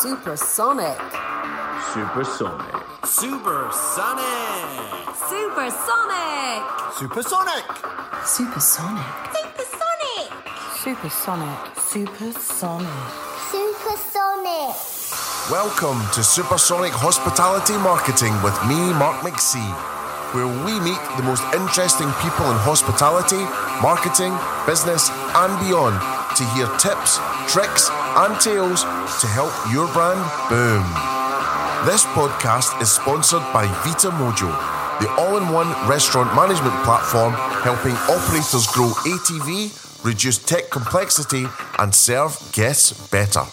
Supersonic. Supersonic. Supersonic. Supersonic. Supersonic. Supersonic. Supersonic. Supersonic. Supersonic. Supersonic. Welcome to Supersonic Hospitality Marketing with me, Mark McSee, where we meet the most interesting people in hospitality, marketing, business, and beyond to hear tips, tricks, and tales to help your brand boom. This podcast is sponsored by Vita Mojo, the all in one restaurant management platform helping operators grow ATV, reduce tech complexity, and serve guests better.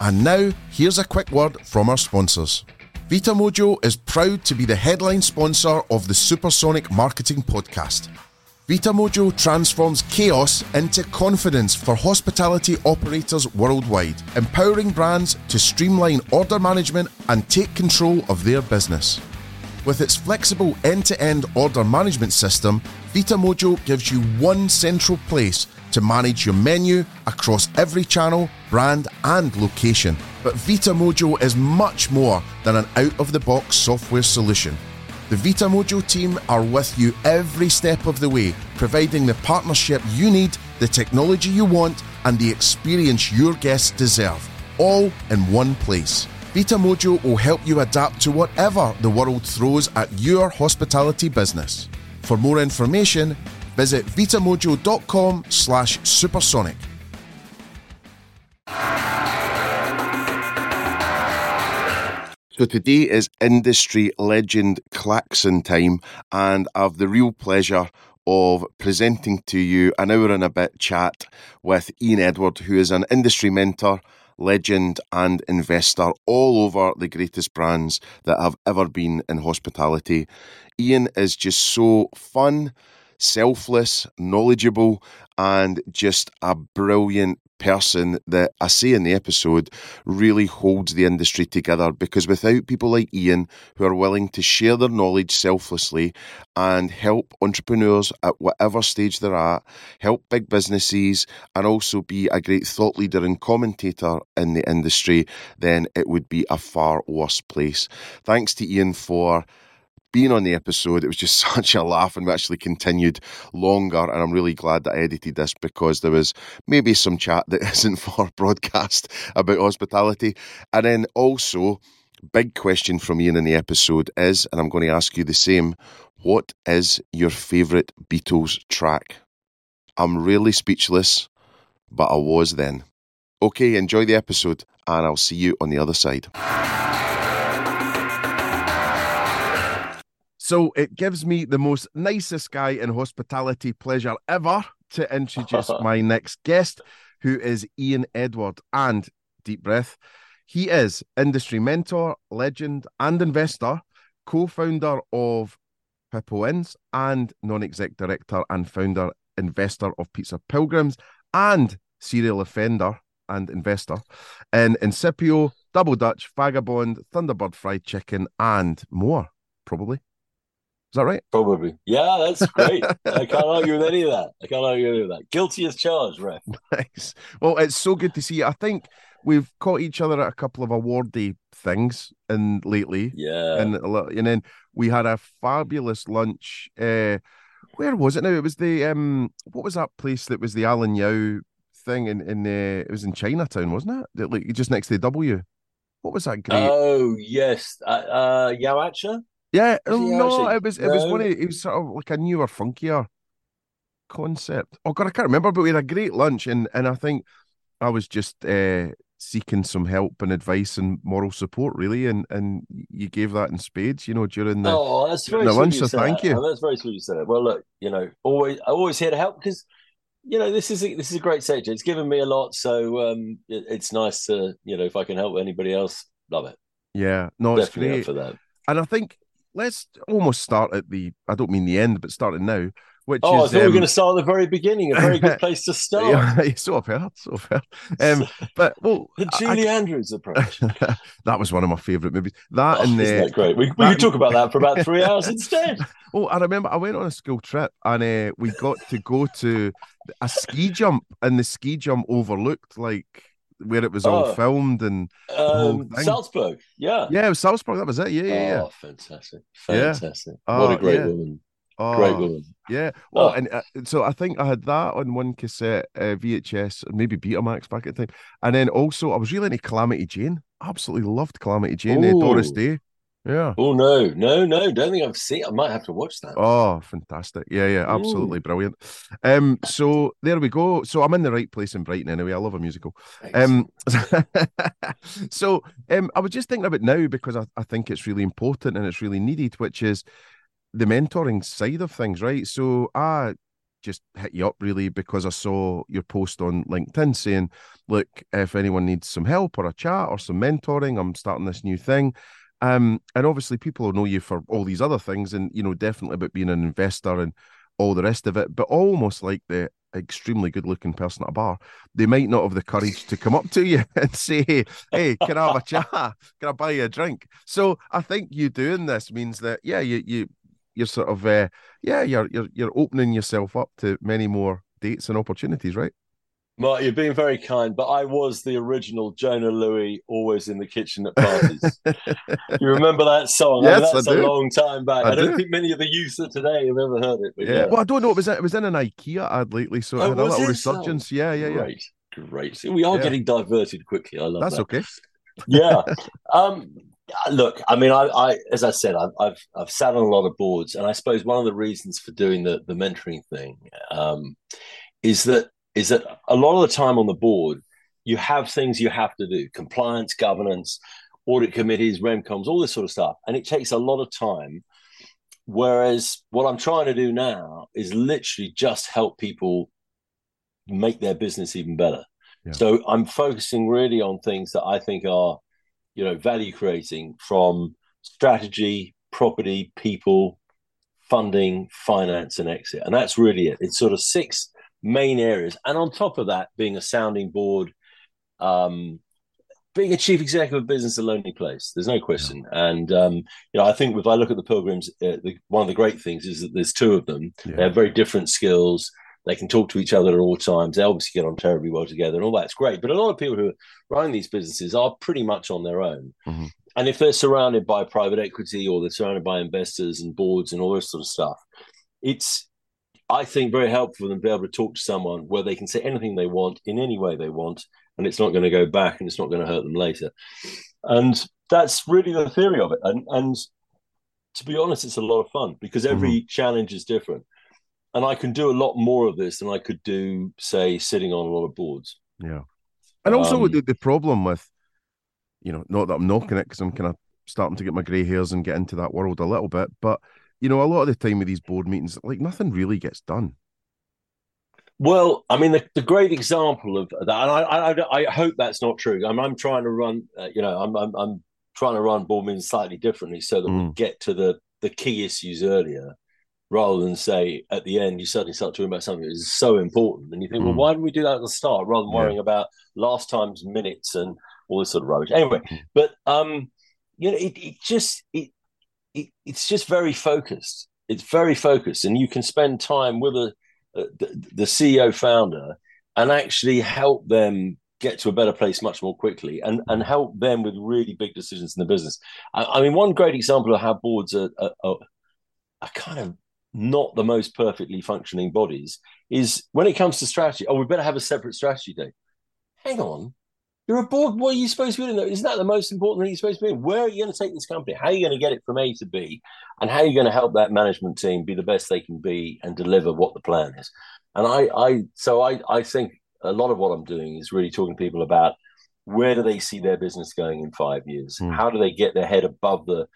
And now, here's a quick word from our sponsors. Vita Mojo is proud to be the headline sponsor of the Supersonic Marketing Podcast. Vita Mojo transforms chaos into confidence for hospitality operators worldwide, empowering brands to streamline order management and take control of their business. With its flexible end to end order management system, Vita Mojo gives you one central place to manage your menu across every channel, brand, and location. But Vita Mojo is much more than an out of the box software solution. The Vita Mojo team are with you every step of the way, providing the partnership you need, the technology you want, and the experience your guests deserve, all in one place. Vita Mojo will help you adapt to whatever the world throws at your hospitality business. For more information, visit vitamojo.com slash supersonic. So today is industry legend klaxon time, and I've the real pleasure of presenting to you an hour and a bit chat with Ian Edward, who is an industry mentor, legend, and investor all over the greatest brands that have ever been in hospitality. Ian is just so fun, selfless, knowledgeable, and just a brilliant person that I say in the episode really holds the industry together because without people like Ian who are willing to share their knowledge selflessly and help entrepreneurs at whatever stage they're at, help big businesses, and also be a great thought leader and commentator in the industry, then it would be a far worse place. Thanks to Ian for being on the episode. It was just such a laugh, and we actually continued longer. And I'm really glad that I edited this because there was maybe some chat that isn't for broadcast about hospitality. And then also, big question from Ian in the episode is, and I'm going to ask you the same what is your favourite Beatles track? I'm really speechless, but I was then. Okay, enjoy the episode, and I'll see you on the other side. So it gives me the most nicest guy in hospitality pleasure ever to introduce my next guest, who is Ian Edward. And deep breath, he is industry mentor, legend, and investor, co founder of Hippo Inns, and non exec director and founder investor of Pizza Pilgrims, and serial offender and investor in Incipio, Double Dutch, Vagabond, Thunderbird Fried Chicken, and more, probably. Is that right? Probably. Yeah, that's great. I can't argue with any of that. I can't argue with any of that. Guilty as charged, ref. Nice. Well, it's so good to see you. I think we've caught each other at a couple of awardy things and lately. Yeah. And and then we had a fabulous lunch. Uh, where was it now? It was the um what was that place that was the Alan Yau thing in in uh, it was in Chinatown, wasn't it? Like just next to the W. What was that great? Oh yes, uh, uh Yauatcha. Yeah, no, it was it was one of it was sort of like a newer, funkier concept. Oh god, I can't remember, but we had a great lunch, and and I think I was just uh, seeking some help and advice and moral support, really, and and you gave that in spades, you know, during the. oh, that's very the lunch, so thank that. you. Oh, that's very sweet you said it. Well, look, you know, always I always here to help because you know this is a, this is a great sector. It's given me a lot, so um, it, it's nice to you know if I can help anybody else, love it. Yeah, no, it's great, for that. and I think let's almost start at the. I don't mean the end, but starting now, which Oh, I is thought we were um, going to start at the very beginning. A very good place to start. yeah, so I've heard, so I've heard. Um, but well, the I- Julie Andrews approach. that was one of my favourite movies. That Oh, and isn't that great? We, we could talk about that for about three hours instead. Oh, I remember I went on a school trip and uh, we got to go to a ski jump, and the ski jump overlooked like where it was all Oh. filmed and Um. Salzburg, yeah. yeah, it was Salzburg. That was it. Yeah, yeah, yeah. Oh, fantastic. Yeah. Fantastic. Oh, what a great yeah. woman. Oh, Great woman. Yeah. Well, Oh. and uh, so I think I had that on one cassette, uh, VHS, maybe Betamax back at the time. And then also I was really into Calamity Jane. Absolutely loved Calamity Jane. Uh, Doris Day. Yeah. Oh no, no, no! Don't think I've seen. I might have to watch that. Oh, fantastic. Yeah, yeah, absolutely brilliant. Um, so there we go. So I'm in the right place in Brighton anyway. I love a musical. Um, so um, I was just thinking about now because I, I think it's really important and it's really needed, which is the mentoring side of things, right? So I just hit you up really because I saw your post on LinkedIn saying, look, if anyone needs some help or a chat or some mentoring, I'm starting this new thing. Um, and obviously people will know you for all these other things and, you know, definitely about being an investor and all the rest of it, but almost like the extremely good looking person at a bar, they might not have the courage to come up to you and say, Hey, can I have a chat? Can I buy you a drink? So I think you doing this means that, yeah, you, you, you're sort of, uh, yeah, you're, you're, you're opening yourself up to many more dates and opportunities, right? Mark, you're being very kind, but I was the original Jona Lewie, always in the kitchen at parties. you remember that song? Yes, that's I a do. long time back. I I, don't do. think many of the youth of today have ever heard it. But Yeah. yeah, Well, I don't know. It was it was in an IKEA ad lately, so it Oh, had a little it so? resurgence. Yeah, yeah, yeah. great, great. See, we are Yeah. getting diverted quickly. I love that. That's that. okay. yeah. Um, look, I mean, I, I as I said, I've, I've I've sat on a lot of boards, and I suppose one of the reasons for doing the the mentoring thing um, is that is that a lot of the time on the board, you have things you have to do: compliance, governance, audit committees, remcoms, all this sort of stuff, and it takes a lot of time. Whereas what I'm trying to do now is literally just help people make their business even better. Yeah. So I'm focusing really on things that I think are, you know, value creating from strategy, property, people, funding, finance, and exit. And that's really it. It's sort of six main areas. And on top of that, being a sounding board, um, being a chief executive of business a lonely place. There's no question. And um, you know, I think if I look at the pilgrims, uh, the, one of the great things is that there's two of them. Yeah. They have very different skills. They can talk to each other at all times. They obviously get on terribly well together, and all that's great. But a lot of people who are running these businesses are pretty much on their own. Mhm. And if they're surrounded by private equity or they're surrounded by investors and boards and all this sort of stuff, it's I think very helpful for them to be able to talk to someone where they can say anything they want in any way they want, and it's not going to go back and it's not going to hurt them later. And that's really the theory of it. And and to be honest, it's a lot of fun because every challenge is different. And I can do a lot more of this than I could do, say, sitting on a lot of boards. Yeah. And also Um, the, the problem with, you know, not that I'm knocking it because I'm kind of starting to get my grey hairs and get into that world a little bit, but you know, a lot of the time with these board meetings, like nothing really gets done. Well, I mean, the, the great example of that, and I, I, I hope that's not true. I'm, I'm trying to run, uh, you know, I'm, I'm, I'm trying to run board meetings slightly differently so that we Mm. get to the, the key issues earlier, rather than say at the end you suddenly start talking about something that is so important, and you think, well, Mm. why didn't we do that at the start, rather than Yeah. worrying about last time's minutes and all this sort of rubbish. Anyway, Mm. but um, you know, it, it just it, it it's just very focused. It's very focused, and you can spend time with a uh, the, the CEO founder and actually help them get to a better place much more quickly and, and help them with really big decisions in the business. I, I mean, one great example of how boards are, are, are, are kind of not the most perfectly functioning bodies is when it comes to strategy. Oh, we better have a separate strategy day. Hang on. You're a board. What are you supposed to be doing? Isn't that the most important thing you're supposed to be doing? Where are you going to take this company? How are you going to get it from A to B? And how are you going to help that management team be the best they can be and deliver what the plan is? And I, I so I, I think a lot of what I'm doing is really talking to people about where do they see their business going in five years? Hmm. How do they get their head above the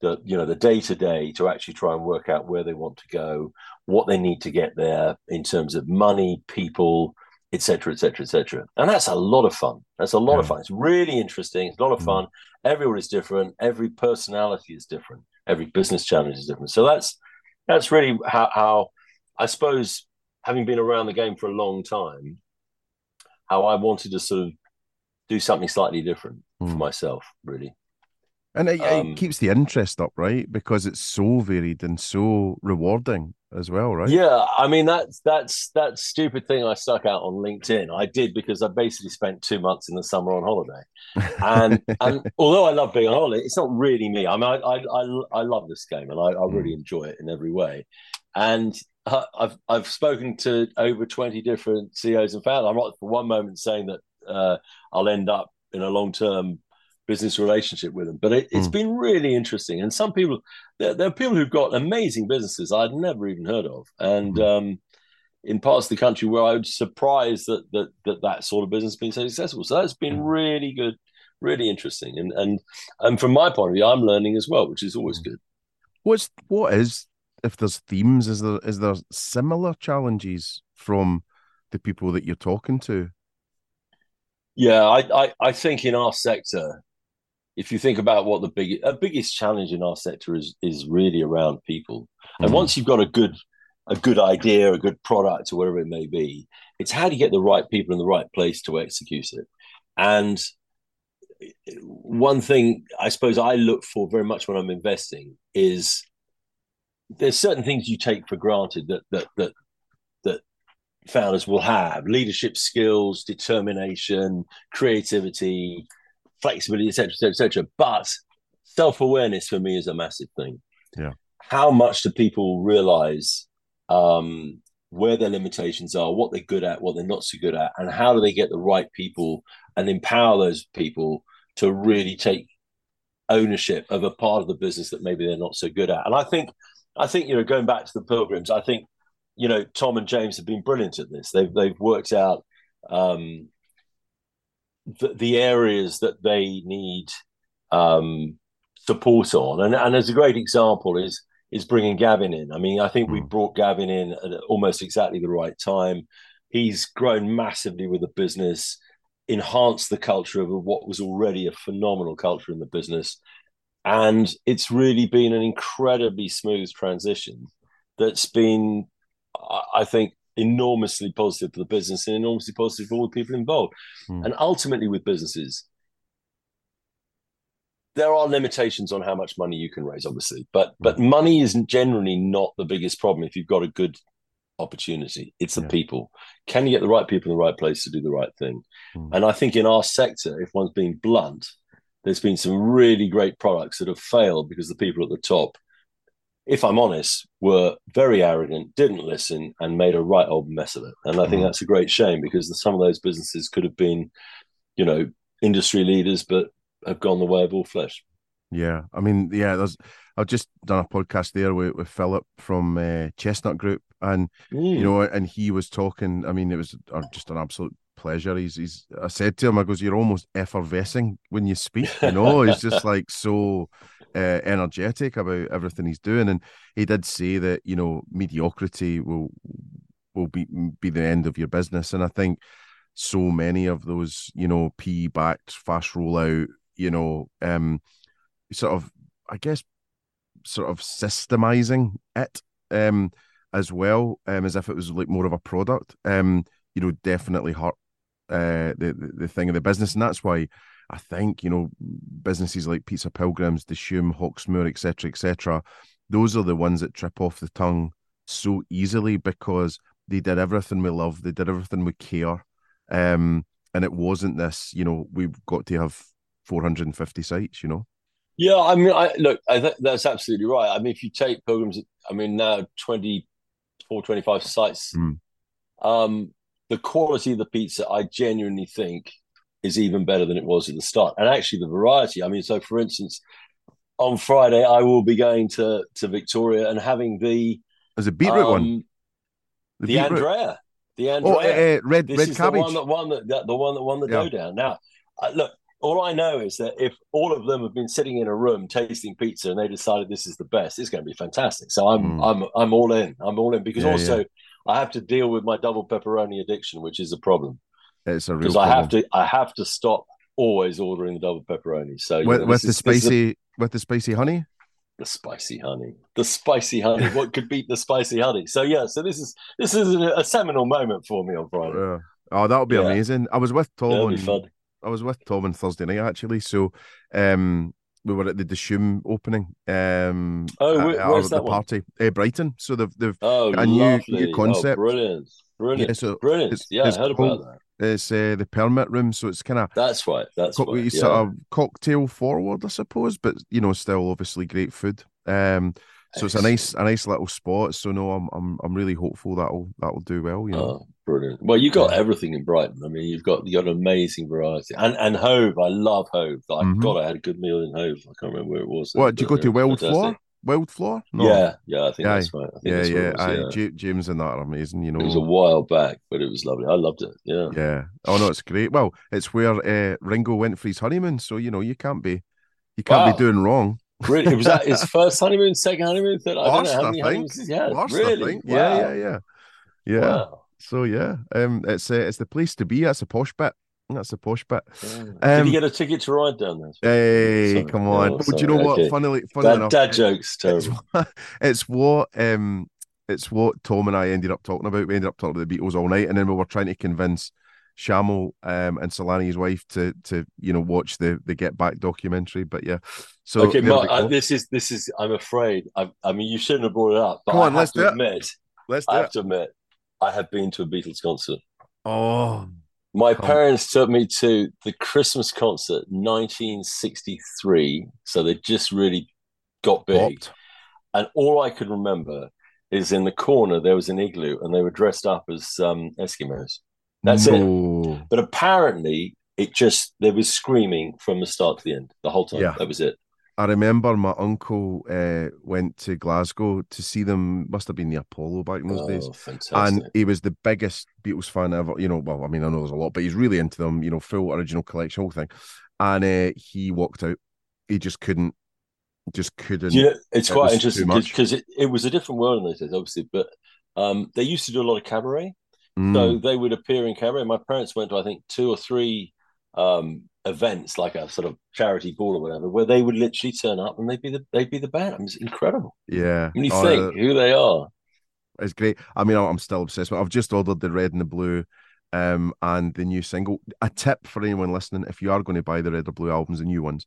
the you know the day to day to actually try and work out where they want to go, what they need to get there in terms of money, people, etc., etc., etc. And that's a lot of fun. That's a lot of fun. It's really interesting. It's a lot of Mm. fun. Everyone is different. Every personality is different. Every business challenge is different. So that's that's really how, how I suppose having been around the game for a long time, how I wanted to sort of do something slightly different for Mm. myself, really. And it, Um, it keeps the interest up, right? Because it's so varied and so rewarding as well, right? Yeah, I mean that's that's that stupid thing I stuck out on LinkedIn. I did because I basically spent two months in the summer on holiday, and and although I love being on holiday, it's not really me. I mean, I I I, I love this game and I, I really enjoy it in every way. And I've I've spoken to over twenty different CEOs and founders. I'm not for one moment saying that uh, I'll end up in a long term business relationship with them, but it, it's Mm. been really interesting. And some people, there, there are people who've got amazing businesses I'd never even heard of, and Mhm. um, in parts of the country where I was surprised that that that, that sort of business has been so successful. So that's been Mm. really good, really interesting, and and and from my point of view, I'm learning as well, which is always Mm. good. What's what is if there's themes? Is there is there similar challenges from the people that you're talking to? Yeah, I, I, I think in our sector, if you think about what the big, uh, biggest challenge in our sector is, is really around people. And Mhm. once you've got a good, a good idea, a good product, or whatever it may be, it's how do you get the right people in the right place to execute it. And one thing I suppose I look for very much when I'm investing is there's certain things you take for granted that that that that founders will have leadership skills, determination, creativity, flexibility, etc., etc., etc. But self-awareness for me is a massive thing. Yeah. How much do people realize um, where their limitations are, what they're good at, what they're not so good at, and how do they get the right people and empower those people to really take ownership of a part of the business that maybe they're not so good at. And I think, I think you know, going back to the pilgrims, I think you know Tom and James have been brilliant at this. They've they've worked out um, the, the areas that they need um, support on, and and as a great example is is bringing Gavin in. I mean, I think we Mm. brought Gavin in at almost exactly the right time. He's grown massively with the business, enhanced the culture of what was already a phenomenal culture in the business, and it's really been an incredibly smooth transition. That's been, I think, enormously positive for the business and enormously positive for all the people involved. Mm. And ultimately, with businesses, there are limitations on how much money you can raise, obviously, but but money isn't generally not the biggest problem if you've got a good opportunity. It's the Yeah. people. Can you get the right people in the right place to do the right thing? Mm. And I think in our sector, if one's being blunt, there's been some really great products that have failed because the people at the top, if I'm honest, were very arrogant, didn't listen, and made a right old mess of it. And I think Mm. that's a great shame because some of those businesses could have been, you know, industry leaders, but have gone the way of all flesh. Yeah, I mean, yeah, there's. I've just done a podcast there with, with Philip from uh, Chestnut Group, and you know, and he was talking. I mean, it was uh, just an absolute pleasure. He's, he's. I said to him, I goes, "You're almost effervescing when you speak." You know, he's just like so uh, energetic about everything he's doing, and he did say that you know mediocrity will will be be the end of your business, and I think so many of those, you know, PE backed fast rollout, you know, um, sort of, I guess, sort of systemizing it, um, as well, um, as if it was like more of a product, um, you know, definitely hurt uh the, the the thing of the business, and that's why I think you know businesses like Pizza Pilgrims, Dishoom, Hawksmoor, etc., etc., those are the ones that trip off the tongue so easily because they did everything we love, they did everything we care, um, and it wasn't this, you know, we've got to have 450 sites, you know. Yeah, I mean, I look, I think that's absolutely right. I mean, if you take Pilgrims, I mean, now 24, 25 sites, Mm. um, the quality of the pizza, I genuinely think, is even better than it was at the start. And actually, the variety. I mean, so for instance, on Friday, I will be going to to Victoria and having the There's a beetroot one. um, the, beetroot- Andrea, the Oh, Andrea. uh, uh, red this red is cabbage. the one that won the, the, the one that won the Yeah. dough down. Now, uh, look, all I know is that if all of them have been sitting in a room tasting pizza and they decided this is the best, it's going to be fantastic. So I'm Mm. I'm I'm all in. I'm all in because Yeah, also I have to deal with my double pepperoni addiction, which is a problem it's a real because I have to I have to stop always ordering the double pepperoni. So with, know, with the is- is spicy with the spicy honey. the spicy honey, the spicy honey. what could beat the spicy honey? So yeah, so this is this is a, a seminal moment for me on Friday. Uh, oh, that would be Yeah. amazing. I was with Tom on be fun. I was with Tom on Thursday night actually. So, um, we were at the Dishoom opening. Um, Oh, at- where- at where's the that party? Uh, Brighton. So they've they've Oh, a new- new concept. Oh, brilliant. Brilliant. Yeah, so brilliant. it's- yeah, it's I heard called- about that. it's uh, the permit room. So it's kind of That's right. That's co- right. Yeah. sort of cocktail forward, I suppose, but you know, still obviously great food. Um, so it's a nice a nice little spot. So no, I'm I'm I'm really hopeful that'll that'll do well. You know. Oh, brilliant. Well, you've got everything in Brighton. I mean, you've got you got an amazing variety. And and Hove, I love Hove. I Mhm. God, I had a good meal in Hove. I can't remember where it was. what do you go to uh, Wild. Flor? Wild Flor? No. Yeah, yeah, I think Yeah, that's right. I think yeah, that's yeah. was, yeah. Ja- James and that are amazing. You know. It was a while back, but it was lovely. I loved it. Yeah. Yeah. Oh no, it's great. Well, it's where uh, Ringo went for his honeymoon, so you know you can't be you can't Wow. be doing wrong. Really? Was that his first honeymoon, second honeymoon, third? I don't know how I many think. honeymoons he's had. Last, I really? think. Yeah, Wow. yeah, yeah, yeah. Wow. So yeah, um, it's uh, it's the place to be. That's a posh bit. That's a posh bit. Yeah. Did Um, you get a ticket to ride down there? Hey, Sorry. come on! Oh, do you know what? Okay. Funnily, funnily Dad, enough, dad jokes, it's what, it's what um it's what Tom and I ended up talking about. We ended up talking about the Beatles all night, and then we were trying to convince Shamil um and Solani's wife to to you know watch the the Get Back documentary. But yeah, so okay, Mark, I, this is this is. I'm afraid. I, I mean, you shouldn't have brought it up. But Come I on, have let's to do it. admit, let's do I it. have to admit, I have been to a Beatles concert. Oh, My Come. parents took me to the Christmas concert, 1963. So they just really got big. And all I could remember is in the corner there was an igloo, and they were dressed up as um, Eskimos. That's it. But apparently, it just there was screaming from the start to the end the whole time. Yeah. That was it. I remember my uncle uh, went to Glasgow to see them. Must have been the Apollo back in those days. Oh, fantastic! and he was the biggest Beatles fan ever. You know, well, I mean, I know there's a lot, but he's really into them. You know, full original collection, whole thing. And uh, he walked out. He just couldn't, just couldn't. you know, it's it quite interesting because it, it was a different world in those days, obviously. But um, they used to do a lot of cabaret, Mm, so they would appear in cabaret. My parents went to, I think, two or three um, events, like a sort of charity ball or whatever, where they would literally turn up and they'd be the they'd be the band. I mean, it's incredible. yeah, When you Oh, think who they are, it's great. I mean, I'm still obsessed. with I've just ordered the red and the blue, um, and the new single. A tip for anyone listening: if you are going to buy the red or blue albums, the new ones,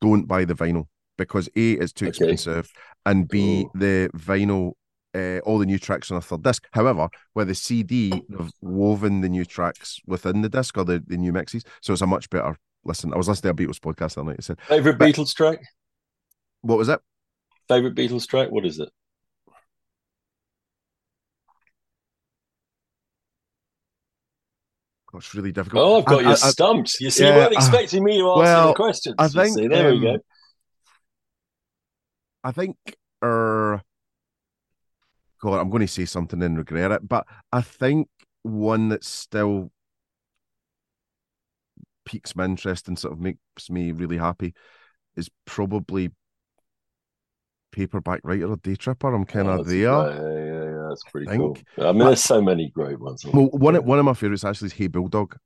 don't buy the vinyl because a it's too Okay. expensive, and b Ooh. the vinyl. Uh, all the new tracks on a third disc. However, with the CD, they've woven the new tracks within the disc or the, the new mixes, so it's a much better listen. I was listening to a Beatles podcast the other night. It said, favorite But- Beatles track, "What was it? favorite Beatles track. What is it? It's really difficult." Oh, I've got I- you I-. You see, Yeah, you weren't uh, expecting me to answer well, the questions. I think, see. there we go. um, I think, er, God, I'm going to say something and regret it, but I think one that still piques my interest and sort of makes me really happy is probably Paperback Writer or Day Tripper. I'm kind Oh, of there. Yeah, yeah, that's pretty cool. think. I mean, But- there's so many great ones. Well, one of one of my favorites actually is Hey Bulldog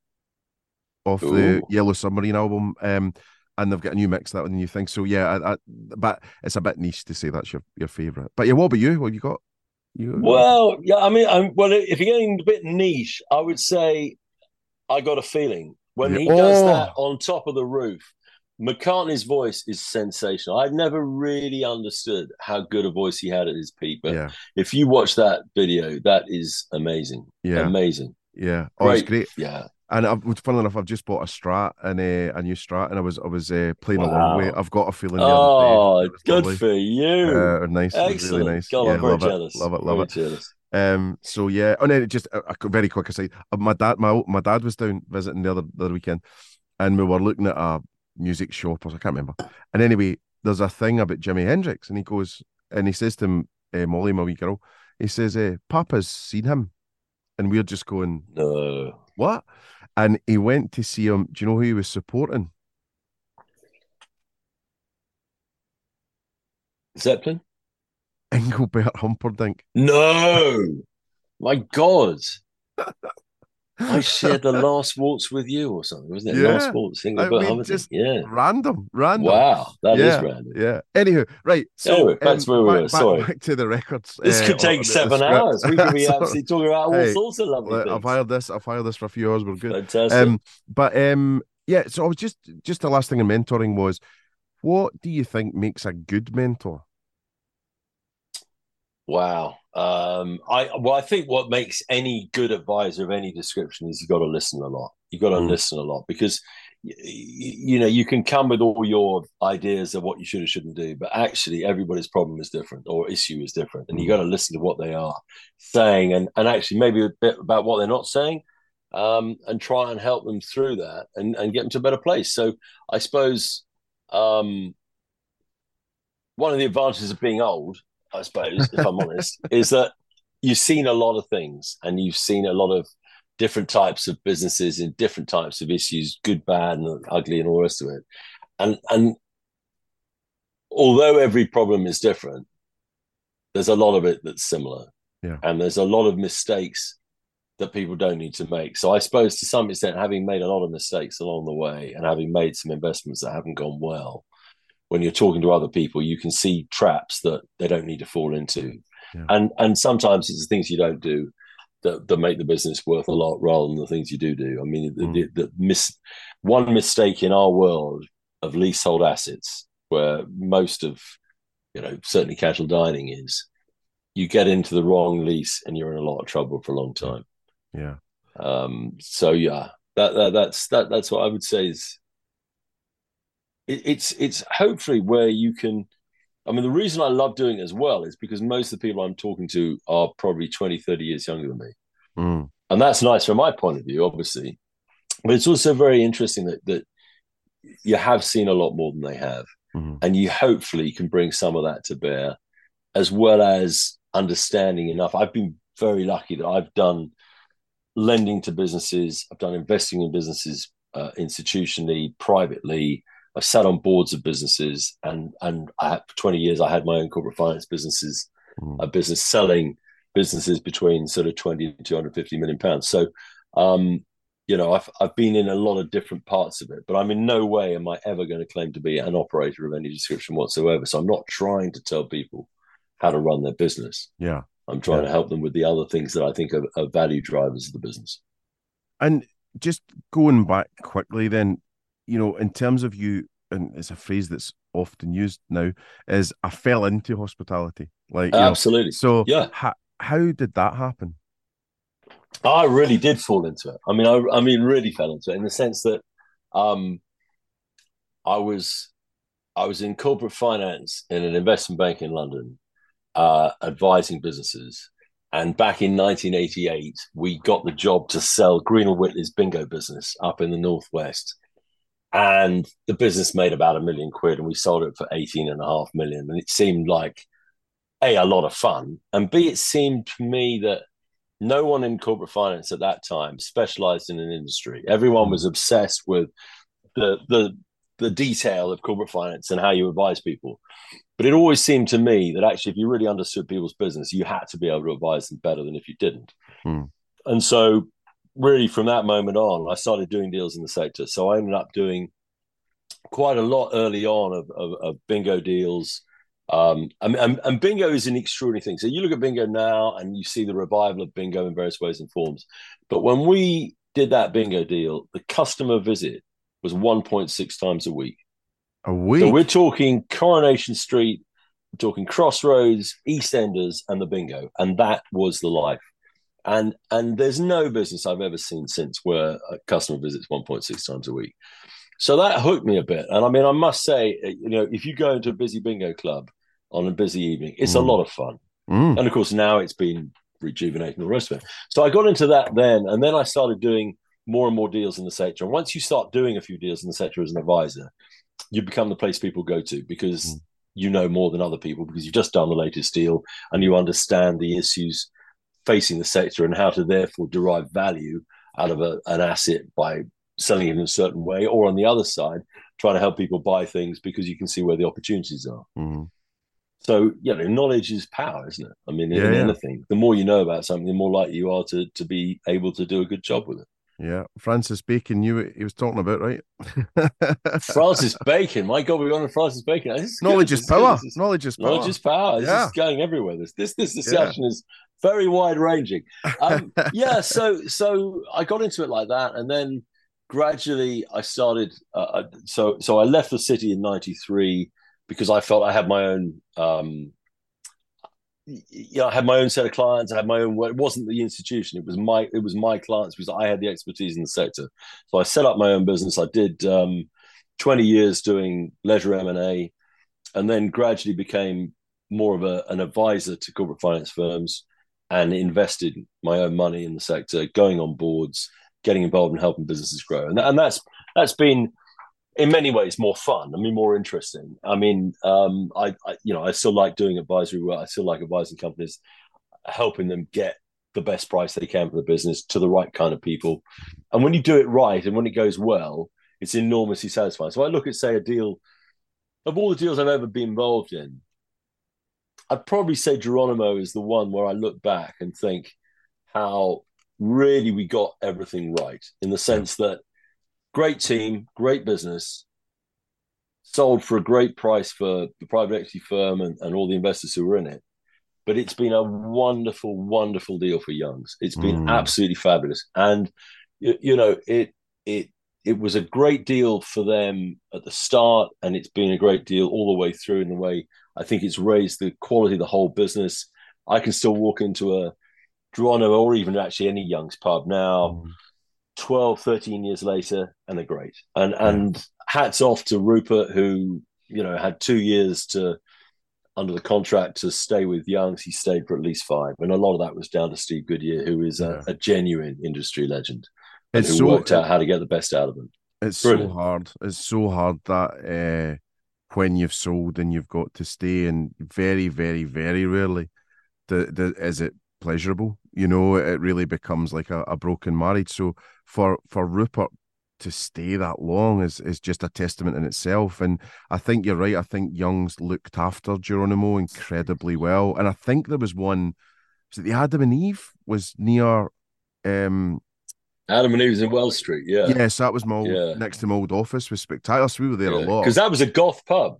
off the Yellow Submarine album. Um, and they've got a new mix that one, new thing. So yeah, I, I, but it's a bit niche to say that's your, your favorite. But yeah, what about you? What you got? You Well, yeah, I mean, I'm, well, if you're getting a bit niche, I would say I got a feeling when he does Oh. that on top of the roof. McCartney's voice is sensational. I've never really understood how good a voice he had at his peak, but yeah, if you watch that video, that is amazing. yeah, Amazing. yeah. Oh, it's Great. great. Yeah. And I've, funnily enough, I've just bought a Strat and a, a new Strat, and I was I was uh, playing along Wow. with. I've got a feeling. The Oh, other day. Good lovely. for you. Uh, nice, Excellent. really nice. God, yeah, I'm very love jealous. it, love it, love very it. jealous. Um. So yeah. Oh, and then just a, a very quick aside. Uh, My dad, my my dad was down visiting the other the other weekend, and we were looking at a music shop. Or I can't remember. And anyway, there's a thing about Jimi Hendrix, and he goes and he says to him, uh, Molly, my wee girl, he says, uh, "Papa's seen him," and we're just going, No. "What?" And he went to see him. Do you know who he was supporting? Zeppelin? Engelbert Humperdinck. No. My God. I shared the last waltz with you or something, wasn't it? Yeah. Last waltz, single I mean, just Yeah. Random, random. Wow. that is yeah, random. Yeah. Anywho, right. So Anyway, back um, to where we back, were, back- sorry. back to the records. This uh, could take seven hours. We could be So, absolutely talking about all hey, sorts of lovely well, things. I've hired this. I've hired this for a few hours. We're good. Fantastic. Um, but um, yeah. So I was just just the last thing in mentoring was What do you think makes a good mentor? Wow. Um, I well, I think what makes any good advisor of any description is you've got to listen a lot. You've got to Mm. listen a lot because y- y- you know you can come with all your ideas of what you should or shouldn't do, but actually everybody's problem is different or issue is different, and you've got to listen to what they are saying and and actually maybe a bit about what they're not saying, um, and try and help them through that and and get them to a better place. So I suppose um, one of the advantages of being old, I suppose, if I'm honest, is that you've seen a lot of things and you've seen a lot of different types of businesses and different types of issues, good, bad, and ugly, and all the rest of it. And and although every problem is different, there's a lot of it that's similar. Yeah. And there's a lot of mistakes that people don't need to make. So I suppose to some extent, having made a lot of mistakes along the way and having made some investments that haven't gone well, when you're talking to other people, you can see traps that they don't need to fall into. Yeah. And and sometimes it's the things you don't do that, that make the business worth a lot rather than the things you do do. I mean, the, Mm. the, the mis- one mistake in our world of leasehold assets, where most of, you know, certainly casual dining is, you get into the wrong lease and you're in a lot of trouble for a long time. Yeah. Um, so yeah, that, that that's that that's what I would say is it, it's it's hopefully where you can I mean the reason I love doing it as well is because most of the people I'm talking to are probably 20, 30 years younger than me. Mm. And that's nice from my point of view, obviously. But it's also very interesting that that you have seen a lot more than they have. Mhm. And you hopefully can bring some of that to bear, as well as understanding enough. I've been very lucky that I've done lending to businesses, I've done investing in businesses uh, institutionally, privately. I've sat on boards of businesses, and and I had, for twenty years I had my own corporate finance businesses, Mm. a business selling businesses between sort of twenty and two hundred fifty million pounds. So, um, you know, I've I've been in a lot of different parts of it, but I'm in no way am I ever going to claim to be an operator of any description whatsoever. So I'm not trying to tell people how to run their business. Yeah. I'm trying Yeah. to help them with the other things that I think are, are value drivers of the business. And just going back quickly, then, you know, in terms of you, and it's a phrase that's often used now, is I fell into hospitality. Like, you know, Absolutely. so Yeah. how, how did that happen? I really did fall into it. I mean, I, I mean, really fell into it in the sense that um, I was I was in corporate finance in an investment bank in London, uh, advising businesses. And back in 1988, we got the job to sell Greenall Whitley's bingo business up in the northwest. And the business made about a million quid, and we sold it for 18 and a half million. And it seemed like a a lot of fun, and b it seemed to me that no one in corporate finance at that time specialized in an industry. Everyone was obsessed with the the the detail of corporate finance and how you advise people. But it always seemed to me that actually, if you really understood people's business, you had to be able to advise them better than if you didn't. Hmm. And so, really, from that moment on, I started doing deals in the sector. So I ended up doing quite a lot early on of, of, of bingo deals. Um, and, and, and bingo is an extraordinary thing. So you look at bingo now and you see the revival of bingo in various ways and forms. But when we did that bingo deal, the customer visit was 1.6 times a week. A week. So we're talking Coronation Street, we're talking Crossroads, EastEnders, and the bingo, and that was the life. And and there's no business I've ever seen since where a customer visits 1.6 times a week. So that hooked me a bit. And I mean, I must say, you know, if you go into a busy bingo club on a busy evening, it's a Mm. lot of fun. Mm. And of course, now it's been rejuvenating the rest of it. So I got into that then, and then I started doing more and more deals in the sector. And once you start doing a few deals in the sector as an advisor, you become the place people go to because Mm. you know more than other people because you've just done the latest deal and you understand the issues facing the sector and how to therefore derive value out of a, an asset by selling it in a certain way, or on the other side, trying to help people buy things because you can see where the opportunities are. Mm. So, you know, knowledge is power, isn't it? I mean, in Yeah, yeah. anything, the more you know about something, the more likely you are to to be able to do a good job with it. Yeah. Francis Bacon knew what he was talking about, right? Francis Bacon, my God, we're on to Francis Bacon. Is good. Knowledge is power. Knowledge is power. Knowledge is power. This Yeah. is going everywhere. This this this discussion is very wide ranging. Um, yeah, so so I got into it like that, and then gradually I started. Uh, so so I left the city in '93 because I felt I had my own. Um, you know, I had my own set of clients. I had my own. It wasn't the institution. It was my. It was my clients because I had the expertise in the sector. So I set up my own business. I did um, 20 years doing leisure M and A, and then gradually became more of a, an advisor to corporate finance firms and invested my own money in the sector, going on boards, getting involved in helping businesses grow, and, and that's that's been in many ways more fun. I mean, more interesting. I mean, um, I, I, you know I still like doing advisory work. I still like advising companies, helping them get the best price they can for the business to the right kind of people. And when you do it right and when it goes well, it's enormously satisfying. So I look at say a deal of all the deals I've ever been involved in. I'd probably say Geronimo is the one where I look back and think how really we got everything right in the sense that great team, great business, sold for a great price for the private equity firm and, and all the investors who were in it. But it's been a wonderful, wonderful deal for Youngs. It's been mm. absolutely fabulous, and you, you know it it it was a great deal for them at the start, and it's been a great deal all the way through. In the way I think it's raised the quality of the whole business. I can still walk into a Geronimo or even actually any Young's pub now. Mm 12, 13 years later, and they're great. And and hats off to Rupert, who you know had two years to under the contract to stay with Youngs. He stayed for at least five, and a lot of that was down to Steve Goodyear, who is a, a genuine industry legend. It's who so, worked out how to get the best out of them. It's Brilliant. so hard. It's so hard that uh, when you've sold and you've got to stay, and very, very, very rarely the, the, is it pleasurable. You know, it really becomes like a, a broken marriage. So for for Rupert to stay that long is is just a testament in itself. And I think you're right. I think Young's looked after Geronimo incredibly well. And I think there was one it the Adam and Eve was near um Adam and Eve was in Wells Street, yeah. Yes, that was my old, yeah. next to my old office was spectacular. So we were there yeah. a lot. Because that was a goth pub.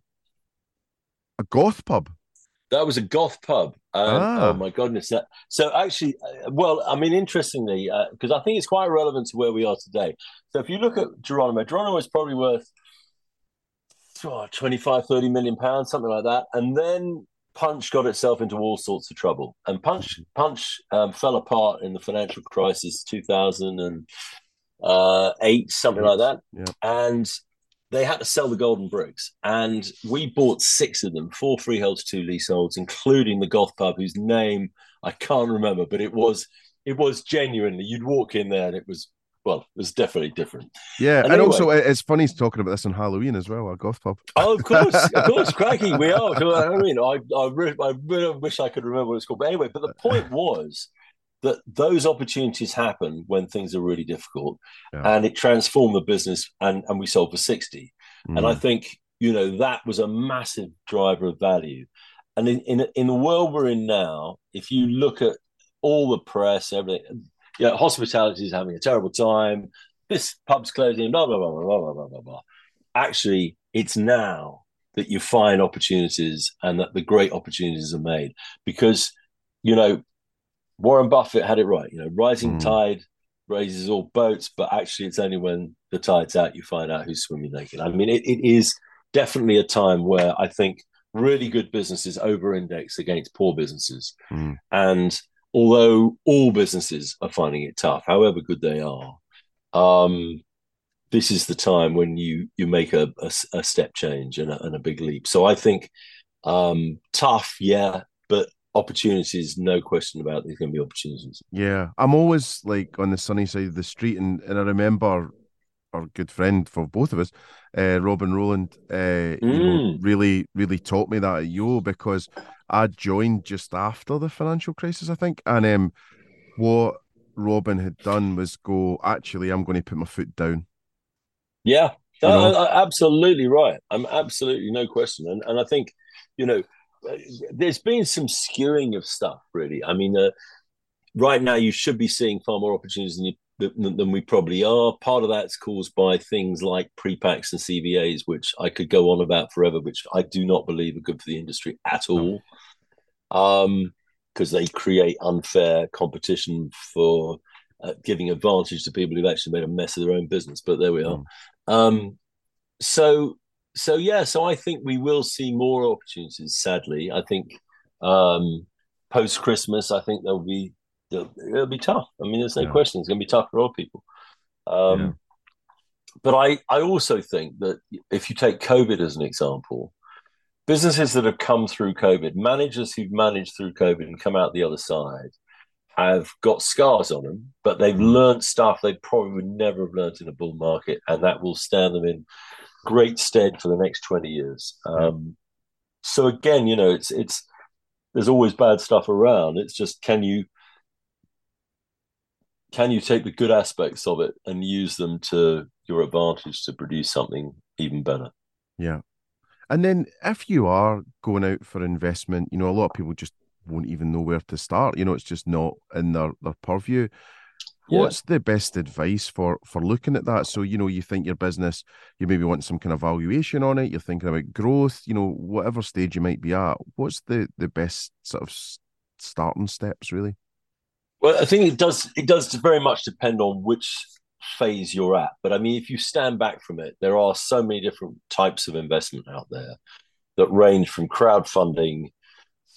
A goth pub. That was a goth pub. Um, ah. Oh my goodness! That, so actually, uh, well, I mean, interestingly, because uh, I think it's quite relevant to where we are today. So if you look at Geronimo, Geronimo is probably worth oh, 25, 30 million pounds, something like that. And then Punch got itself into all sorts of trouble, and Punch Punch um, fell apart in the financial crisis, two thousand and eight, uh, something like that. Yeah. And they had to sell the golden bricks and we bought six of them four freeholds two leaseholds including the goth pub whose name i can't remember but it was it was genuinely you'd walk in there and it was well, it was definitely different. Yeah, and, and anyway, also it's funny talking about this on Halloween as well, our goth pub. Oh, of course, of course, cracking, we are. I mean, I I really, I really wish I could remember what it's called, but anyway. But the point was that those opportunities happen when things are really difficult yeah. and it transformed the business and, and we sold for 60 mm. and i mm. think you know that was a massive driver of value and in, in in the world we're in now if you look at all the press everything yeah hospitality is having a terrible time this pub's closing blah blah blah blah blah blah blah blah actually it's now that you find opportunities and that the great opportunities are made because you know Warren Buffett had it right. You know, rising mm. tide raises all boats, but actually, it's only when the tide's out you find out who's swimming naked. I mean, it, it is definitely a time where I think really good businesses over-index against poor businesses, mm. and although all businesses are finding it tough, however good they are, um, this is the time when you you make a, a, a step change and a, and a, big leap. So I think um, tough, yeah, but opportunities, no question about there's going to be opportunities. Yeah, I'm always like on the sunny side of the street, and, and I remember our good friend for both of us, uh, Robin Rowland, uh, mm. you know, mm. really, really taught me that at Yo because I joined just after the financial crisis, I think, and um, what Robin had done was go, actually, I'm going to put my foot down. Yeah, uh, absolutely right. I'm absolutely no question, and and I think you know there's been some skewing of stuff, really. I mean, uh, right now you should be seeing far more opportunities than, you, than, than we probably are. Part of that's caused by things like pre-packs and CVAs, which I could go on about forever, which I do not believe are good for the industry at all, because um, they create unfair competition for at giving advantage to people who've actually made a mess of their own business. But there we are. Mm. Um, so so yeah, so I think we will see more opportunities. Sadly, I think um, post Christmas, I think there'll be it'll, it'll be tough. I mean, there's no Yeah. question it's going to be tough for all people. Um, Yeah. But I I also think that if you take COVID as an example, businesses that have come through COVID, managers who've managed through COVID and come out the other side, have got scars on them, but they've Mm. learned stuff they probably would never have learned in a bull market, and that will stand them in great stead for the next 20 years. Um, so again, you know, it's it's there's always bad stuff around. It's just can you can you take the good aspects of it and use them to your advantage to produce something even better? Yeah. And then if you are going out for investment, you know, a lot of people just won't even know where to start. You know, it's just not in their, their purview. Yeah. What's the best advice for for looking at that? So, you know, you think your business, you maybe want some kind of valuation on it, you're thinking about growth, you know, whatever stage you might be at, what's the the best sort of starting steps really? Well, I think it does. It does very much depend on which phase you're at. But I mean, if you stand back from it, there are so many different types of investment out there that range from crowdfunding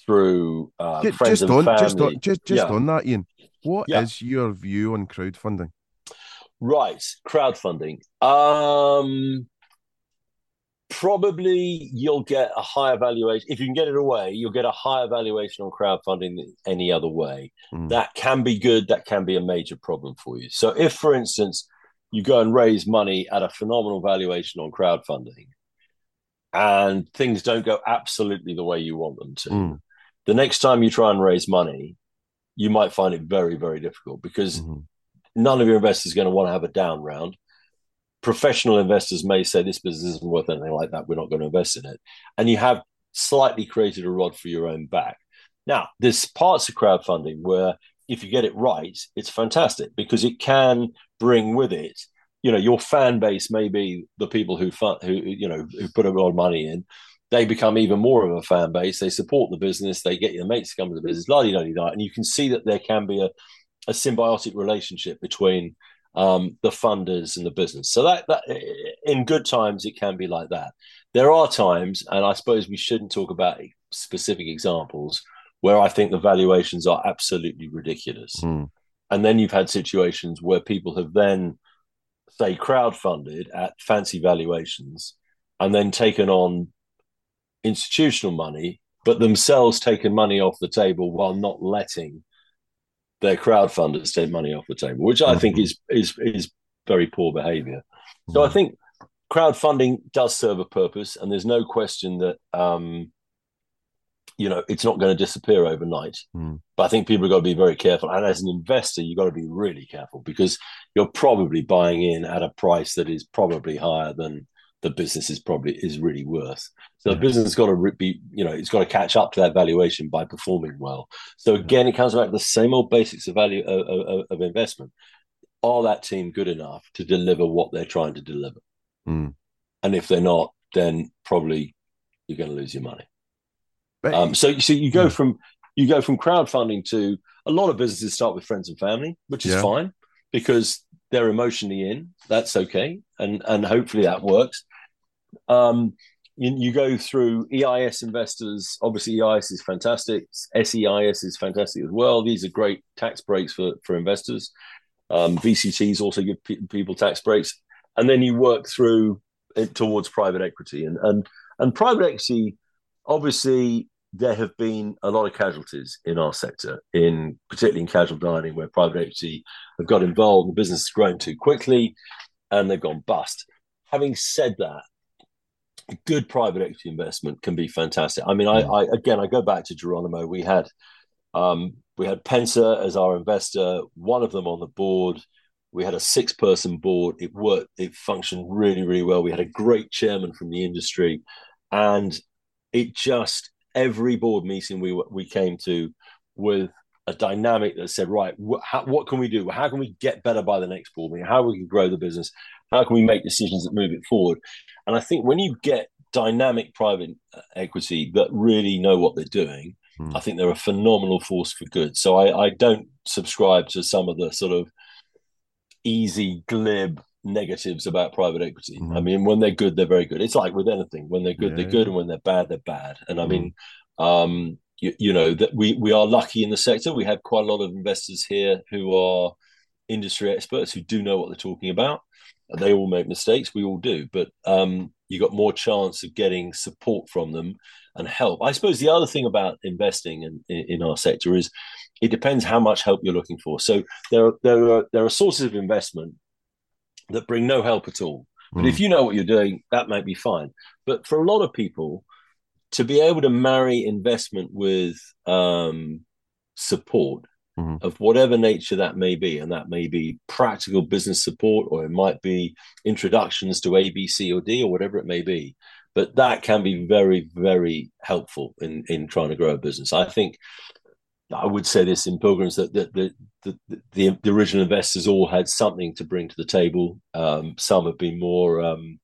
through uh, Ju- friends just and on family. just on just just Yeah. on that, Ian. What is Yeah. your view on crowdfunding? Right, crowdfunding. Um, probably you'll get a higher valuation if you can get it away. You'll get a higher valuation on crowdfunding than any other way. Mm. That can be good. That can be a major problem for you. So, if, for instance, you go and raise money at a phenomenal valuation on crowdfunding, and things don't go absolutely the way you want them to, Mm. the next time you try and raise money, you might find it very, very difficult because Mhm. none of your investors are going to want to have a down round. Professional investors may say this business isn't worth anything like that. We're not going to invest in it. And you have slightly created a rod for your own back. Now, there's parts of crowdfunding where if you get it right, it's fantastic because it can bring with it, you know, your fan base may be the people who fund, who you know who put a lot of money in. They become even more of a fan base. They support the business. They get your mates to come to the business, la di da di da. And you can see that there can be a, a symbiotic relationship between um, the funders and the business. So that, that in good times it can be like that. There are times, and I suppose we shouldn't talk about specific examples where I think the valuations are absolutely ridiculous. Mm. And then you've had situations where people have then, say, crowdfunded at fancy valuations and then taken on institutional money, but themselves taken money off the table while not letting their crowdfunders take money off the table, which I think Mhm. is is is very poor behavior. So I Mhm. think crowdfunding does serve a purpose, and there's no question that um, you know it's not going to disappear overnight. Mm. But I think people have got to be very careful, and as an investor, you've got to be really careful because you're probably buying in at a price that is probably higher than the business is probably is really worth. So the business has got to be, you know, it's got to catch up to that valuation by performing well. So again, it comes back to the same old basics of value of, of, investment. Are that team good enough to deliver what they're trying to deliver? Mm. And if they're not, then probably you're going to lose your money. But- Um, so, so you go Yeah. from you go from crowdfunding to a lot of businesses start with friends and family, which is Yeah. fine because they're emotionally in. That's okay, and and hopefully that works. Um, you, you go through EIS investors. Obviously, EIS is fantastic. SEIS is fantastic as well. These are great tax breaks for for investors. Um, VCTs also give pe- people tax breaks, and then you work through it towards private equity and and and private equity. Obviously, there have been a lot of casualties in our sector, in particularly in casual dining, where private equity have got involved. The business has grown too quickly, and they've gone bust. Having said that, good private equity investment can be fantastic. I mean, I, I again, I go back to Geronimo. We had um, we had Penta as our investor, one of them on the board. We had a six-person board. It worked. It functioned really, really well. We had a great chairman from the industry, and it just every board meeting we we came to with a dynamic that said, right, wh- how, what can we do? How can we get better by the next board meeting? How we can grow the business? How can we make decisions that move it forward? And I think when you get dynamic private equity that really know what they're doing, Hmm. I think they're a phenomenal force for good. So I, I don't subscribe to some of the sort of easy, glib negatives about private equity. Mhm. I mean, when they're good, they're very good. It's like with anything. When they're good, Yeah. they're good, and when they're bad, they're bad. And I mean, um, you, you know that we we are lucky in the sector. We have quite a lot of investors here who are industry experts who do know what they're talking about. They all make mistakes. We all do, but um, you got more chance of getting support from them and help. I suppose the other thing about investing in, in, our sector is it depends how much help you're looking for. So there are, there are there are sources of investment that bring no help at all. But Mm. if you know what you're doing, that might be fine. But for a lot of people, to be able to marry investment with um, support Mhm. of whatever nature that may be, and that may be practical business support, or it might be introductions to A, B, C, or D, or whatever it may be. But that can be very, very helpful in in trying to grow a business. I think I would say this in Pilgrims that the the, the, the, the original investors all had something to bring to the table. Um, some have been more um,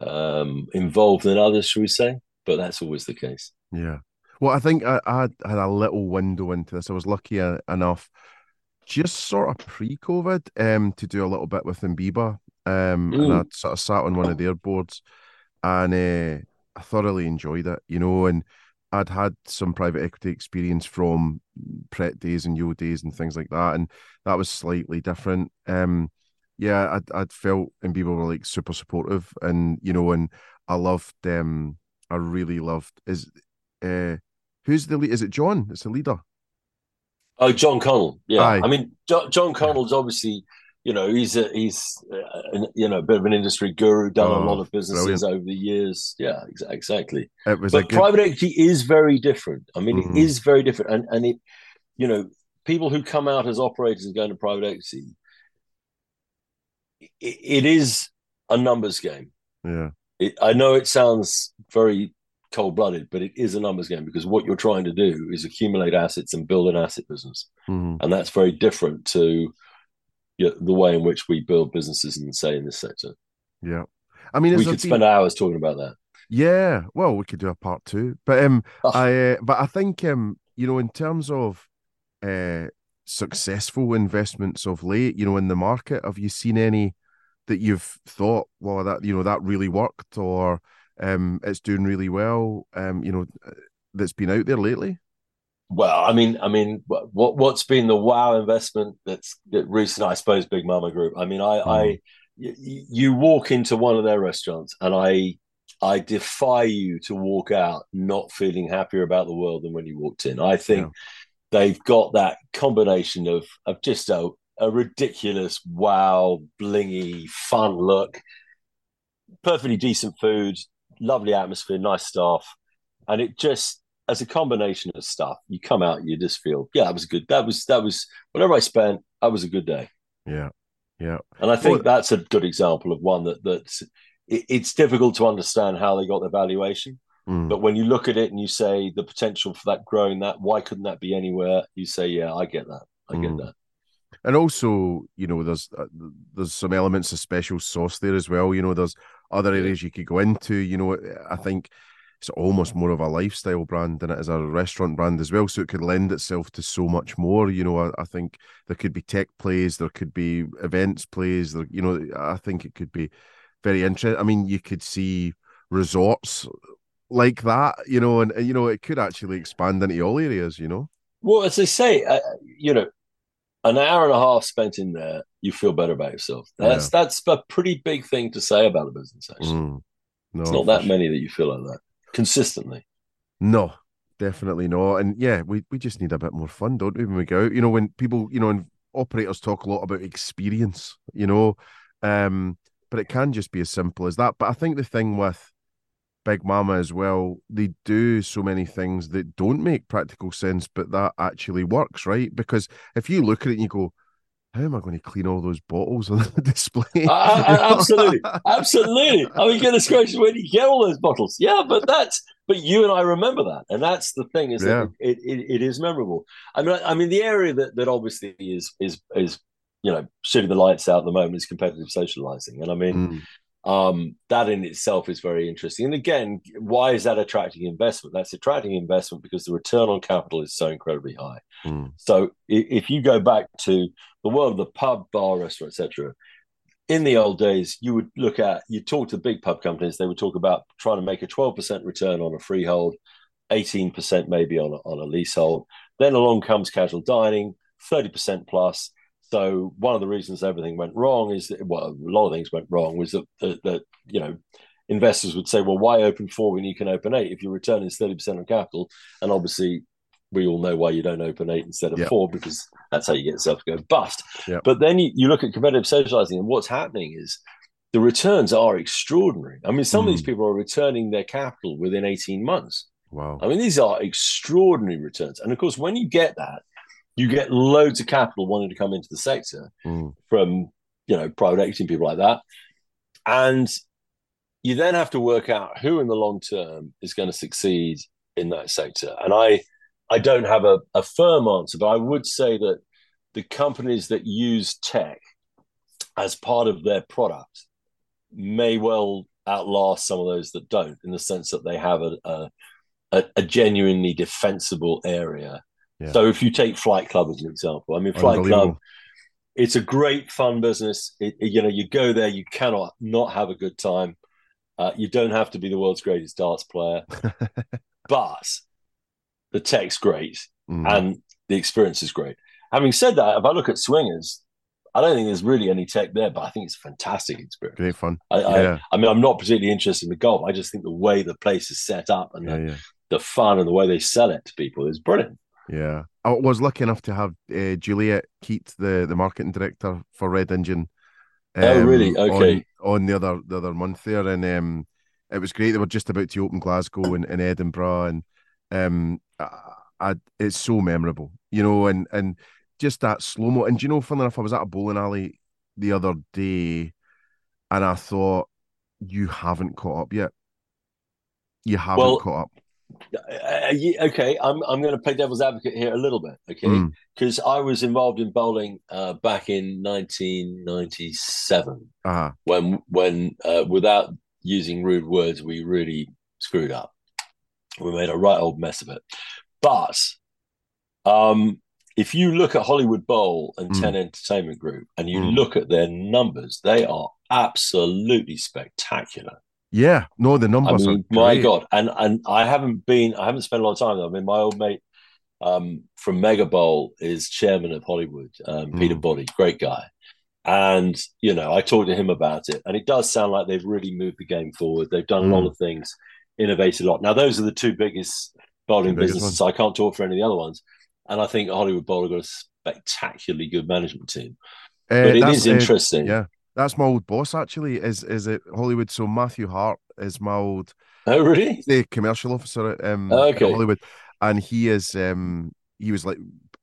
um, involved than others, shall we say? But that's always the case. Yeah. Well, I think I, I had, a little window into this. I was lucky enough, just sort of pre-COVID, um, to do a little bit with Imbiba, um, and I Mm. sort of sat on one of their boards, and uh, I thoroughly enjoyed it. You know, and I'd had some private equity experience from Pret days and Yo days and things like that, and that was slightly different. Um, yeah, I'd I'd felt Imbiba were like super supportive, and you know, and I loved um, I really loved is uh who's the lead? Is it John? It's the leader. Oh, John Connell. Yeah, Aye. I mean, John, John Connell's obviously, you know, he's a, he's uh, an, you know a bit of an industry guru, done Oh, a lot of businesses brilliant. over the years. Yeah, ex- exactly. It was a But good. private equity is very different. I mean, Mhm. it is very different, and and it, you know, people who come out as operators and go into private equity, it, it is a numbers game. Yeah, It, I know it sounds very cold blooded, but it is a numbers game because what you're trying to do is accumulate assets and build an asset business, Mhm. and that's very different to you know, the way in which we build businesses in say in this sector. yeah. I mean, we could spend hours talking about that. Yeah, well, we could do a part two, but um, Oh. I uh, but I think um, you know, in terms of uh successful investments of late, you know, in the market, have you seen any that you've thought, well, that you know that really worked, or um, it's doing really well, um, you know, uh, that's been out there lately? Well, I mean, I mean, what what- what's been the wow investment that's that recent? I suppose Big Mamma Group. I mean, I, I, y- y- you walk into one of their restaurants, and I, I defy you to walk out not feeling happier about the world than when you walked in. I think they've got that combination of of just a a ridiculous, wow, blingy, fun look, perfectly decent food, lovely atmosphere, nice staff, and it just as a combination of stuff, you come out, you just feel, yeah, that was good. That was that was whatever I spent. That was a good day, Yeah, yeah, and I think Well- that's a good example of one that that's. It, it's difficult to understand how they got their valuation, Mm. but when you look at it and you say the potential for that growing, that why couldn't that be anywhere? You say, yeah, I get that. I get Mm. that. And also, you know, there's uh, there's some elements of special sauce there as well. You know, there's other areas you could go into. You know, I think it's almost more of a lifestyle brand than it is a restaurant brand as well. So it could lend itself to so much more. You know, I, I think there could be tech plays, there could be events plays. There, you know, I think it could be very interesting. I mean, you could see resorts like that. You know, and, and you know, it could actually expand into all areas. You know. Well, as they say, uh, you know, an hour and a half spent in there, you feel better about yourself. That's that's a pretty big thing to say about a business. Actually, Mm. No, it's not that sure. many that you feel like that consistently. No, definitely not. And yeah, we, we just need a bit more fun, don't we, when we go out? You know, when people, you know, and operators talk a lot about experience, you know, um, but it can just be as simple as that. But I think the thing with Big Mamma as well, they do so many things that don't make practical sense, but that actually works, right? Because if you look at it and you go, how am I going to clean all those bottles on the display? I- I- absolutely, absolutely. I mean, goodness gracious, where do you get all those bottles? Yeah, but that's but you and I remember that, and that's the thing is that it, it, it is memorable. I mean, I mean, the area that that obviously is is is you know shooting the lights out at the moment is competitive socializing, and I mean. Mm, Um, that in itself is very interesting. And again, why is that attracting investment? That's attracting investment because the return on capital is so incredibly high. Mm. So if you go back to the world of the pub, bar, restaurant, etc., in the old days, you would look at you talk to big pub companies. They would talk about trying to make a twelve percent return on a freehold, eighteen percent maybe on a, on a leasehold. Then along comes casual dining, thirty percent plus. So one of the reasons everything went wrong is that well, a lot of things went wrong was that that, that you know investors would say, well, why open four when you can open eight if your return is thirty percent on capital? And obviously, we all know why you don't open eight instead of Yeah. four because that's how you get yourself to go bust. Yeah. But then you, you look at competitive socializing, and what's happening is the returns are extraordinary. I mean, some of these Mm. people are returning their capital within 18 months. Wow. I mean, these are extraordinary returns. And of course, when you get that, you get loads of capital wanting to come into the sector Mm. from you know private equity and people like that and you then have to work out who in the long term is going to succeed in that sector and i i don't have a, a firm answer but i would say that the companies that use tech as part of their product may well outlast some of those that don't in the sense that they have a a, a, a genuinely defensible area Yeah. so if you take flight club as an example i mean flight club it's a great fun business. It, it- you know, you go there, you cannot not have a good time. Uh, you don't have to be the world's greatest darts player, but the tech's great Mm. and the experience is great. Having said that, if I look at swingers, I don't think there's really any tech there, but I think it's a fantastic experience. Great fun. I, Yeah. I, I mean, I'm not particularly interested in the golf. I just think the way the place is set up and Yeah, the, yeah. the fun and the way they sell it to people is brilliant. Yeah, I was lucky enough to have uh, Juliet Keat, the the marketing director for Red Engine. Oh, really? Okay. On, on the other the other month there, and um, it was great. They were just about to open Glasgow and, and Edinburgh, and um, I, I, it's so memorable, you know, and and just that slow mo. And do you know, funny enough, I was at a bowling alley the other day, and I thought, you haven't caught up yet. You haven't Well, caught up. Uh, okay, I'm I'm going to play devil's advocate here a little bit, okay? Mm. Because I was involved in bowling uh, back in 1997 Uh-huh. when when uh, without using rude words, we really screwed up. We made a right old mess of it. But um, if you look at Hollywood Bowl and Mm. Ten Entertainment Group, and you Mm. look at their numbers, they are absolutely spectacular. Yeah, no, the I numbers mean, are my. God, and and I haven't been, I haven't spent a lot of time. I mean, my old mate um, from Mega Bowl is chairman of Hollywood, um, Peter Mm. Boddy, great guy, and you know, I talked to him about it, and it does sound like they've really moved the game forward. They've done a lot Mm. of things, innovated a lot. Now, those are the two biggest bowling biggest businesses. So I can't talk for any of the other ones, and I think Hollywood Bowl have got a spectacularly good management team. Uh, But it is is uh, interesting. yeah, that's my old boss actually. Is is it Hollywood? So Matthew Hart is my old Oh, really? the commercial officer at um Oh, okay. Hollywood, and he is um he was like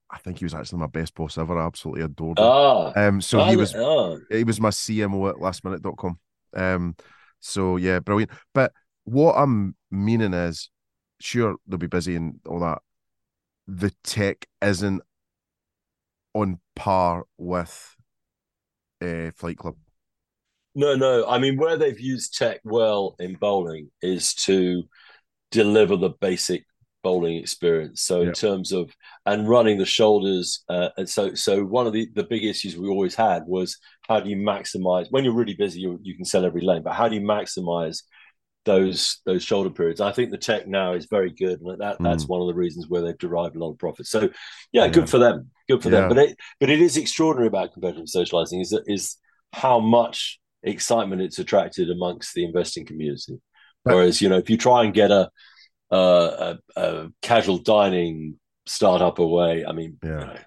I think he was actually my best boss ever. I absolutely adored him. Ah, um, so he was ah. he was my CMO at lastminute.com. Um, so yeah, brilliant. But what I'm meaning is, sure they'll be busy and all that. The tech isn't on par with uh, Flight Club. No, no. I mean, where they've used tech well in bowling is to deliver the basic bowling experience. So in terms of and running the shoulders, uh, and so so one of the the big issues we always had was how do you maximize when you're really busy, you you can sell every lane, but how do you maximize those those shoulder periods? I think the tech now is very good, and that that's mm. one of the reasons where they've derived a lot of profit. So yeah, Yeah. good for them, good for Yeah. them. But it but it is extraordinary about competitive socializing is that is how much excitement it's attracted amongst the investing community. Whereas, you know, if you try and get a a, a, a casual dining startup away, I mean, Yeah. you know,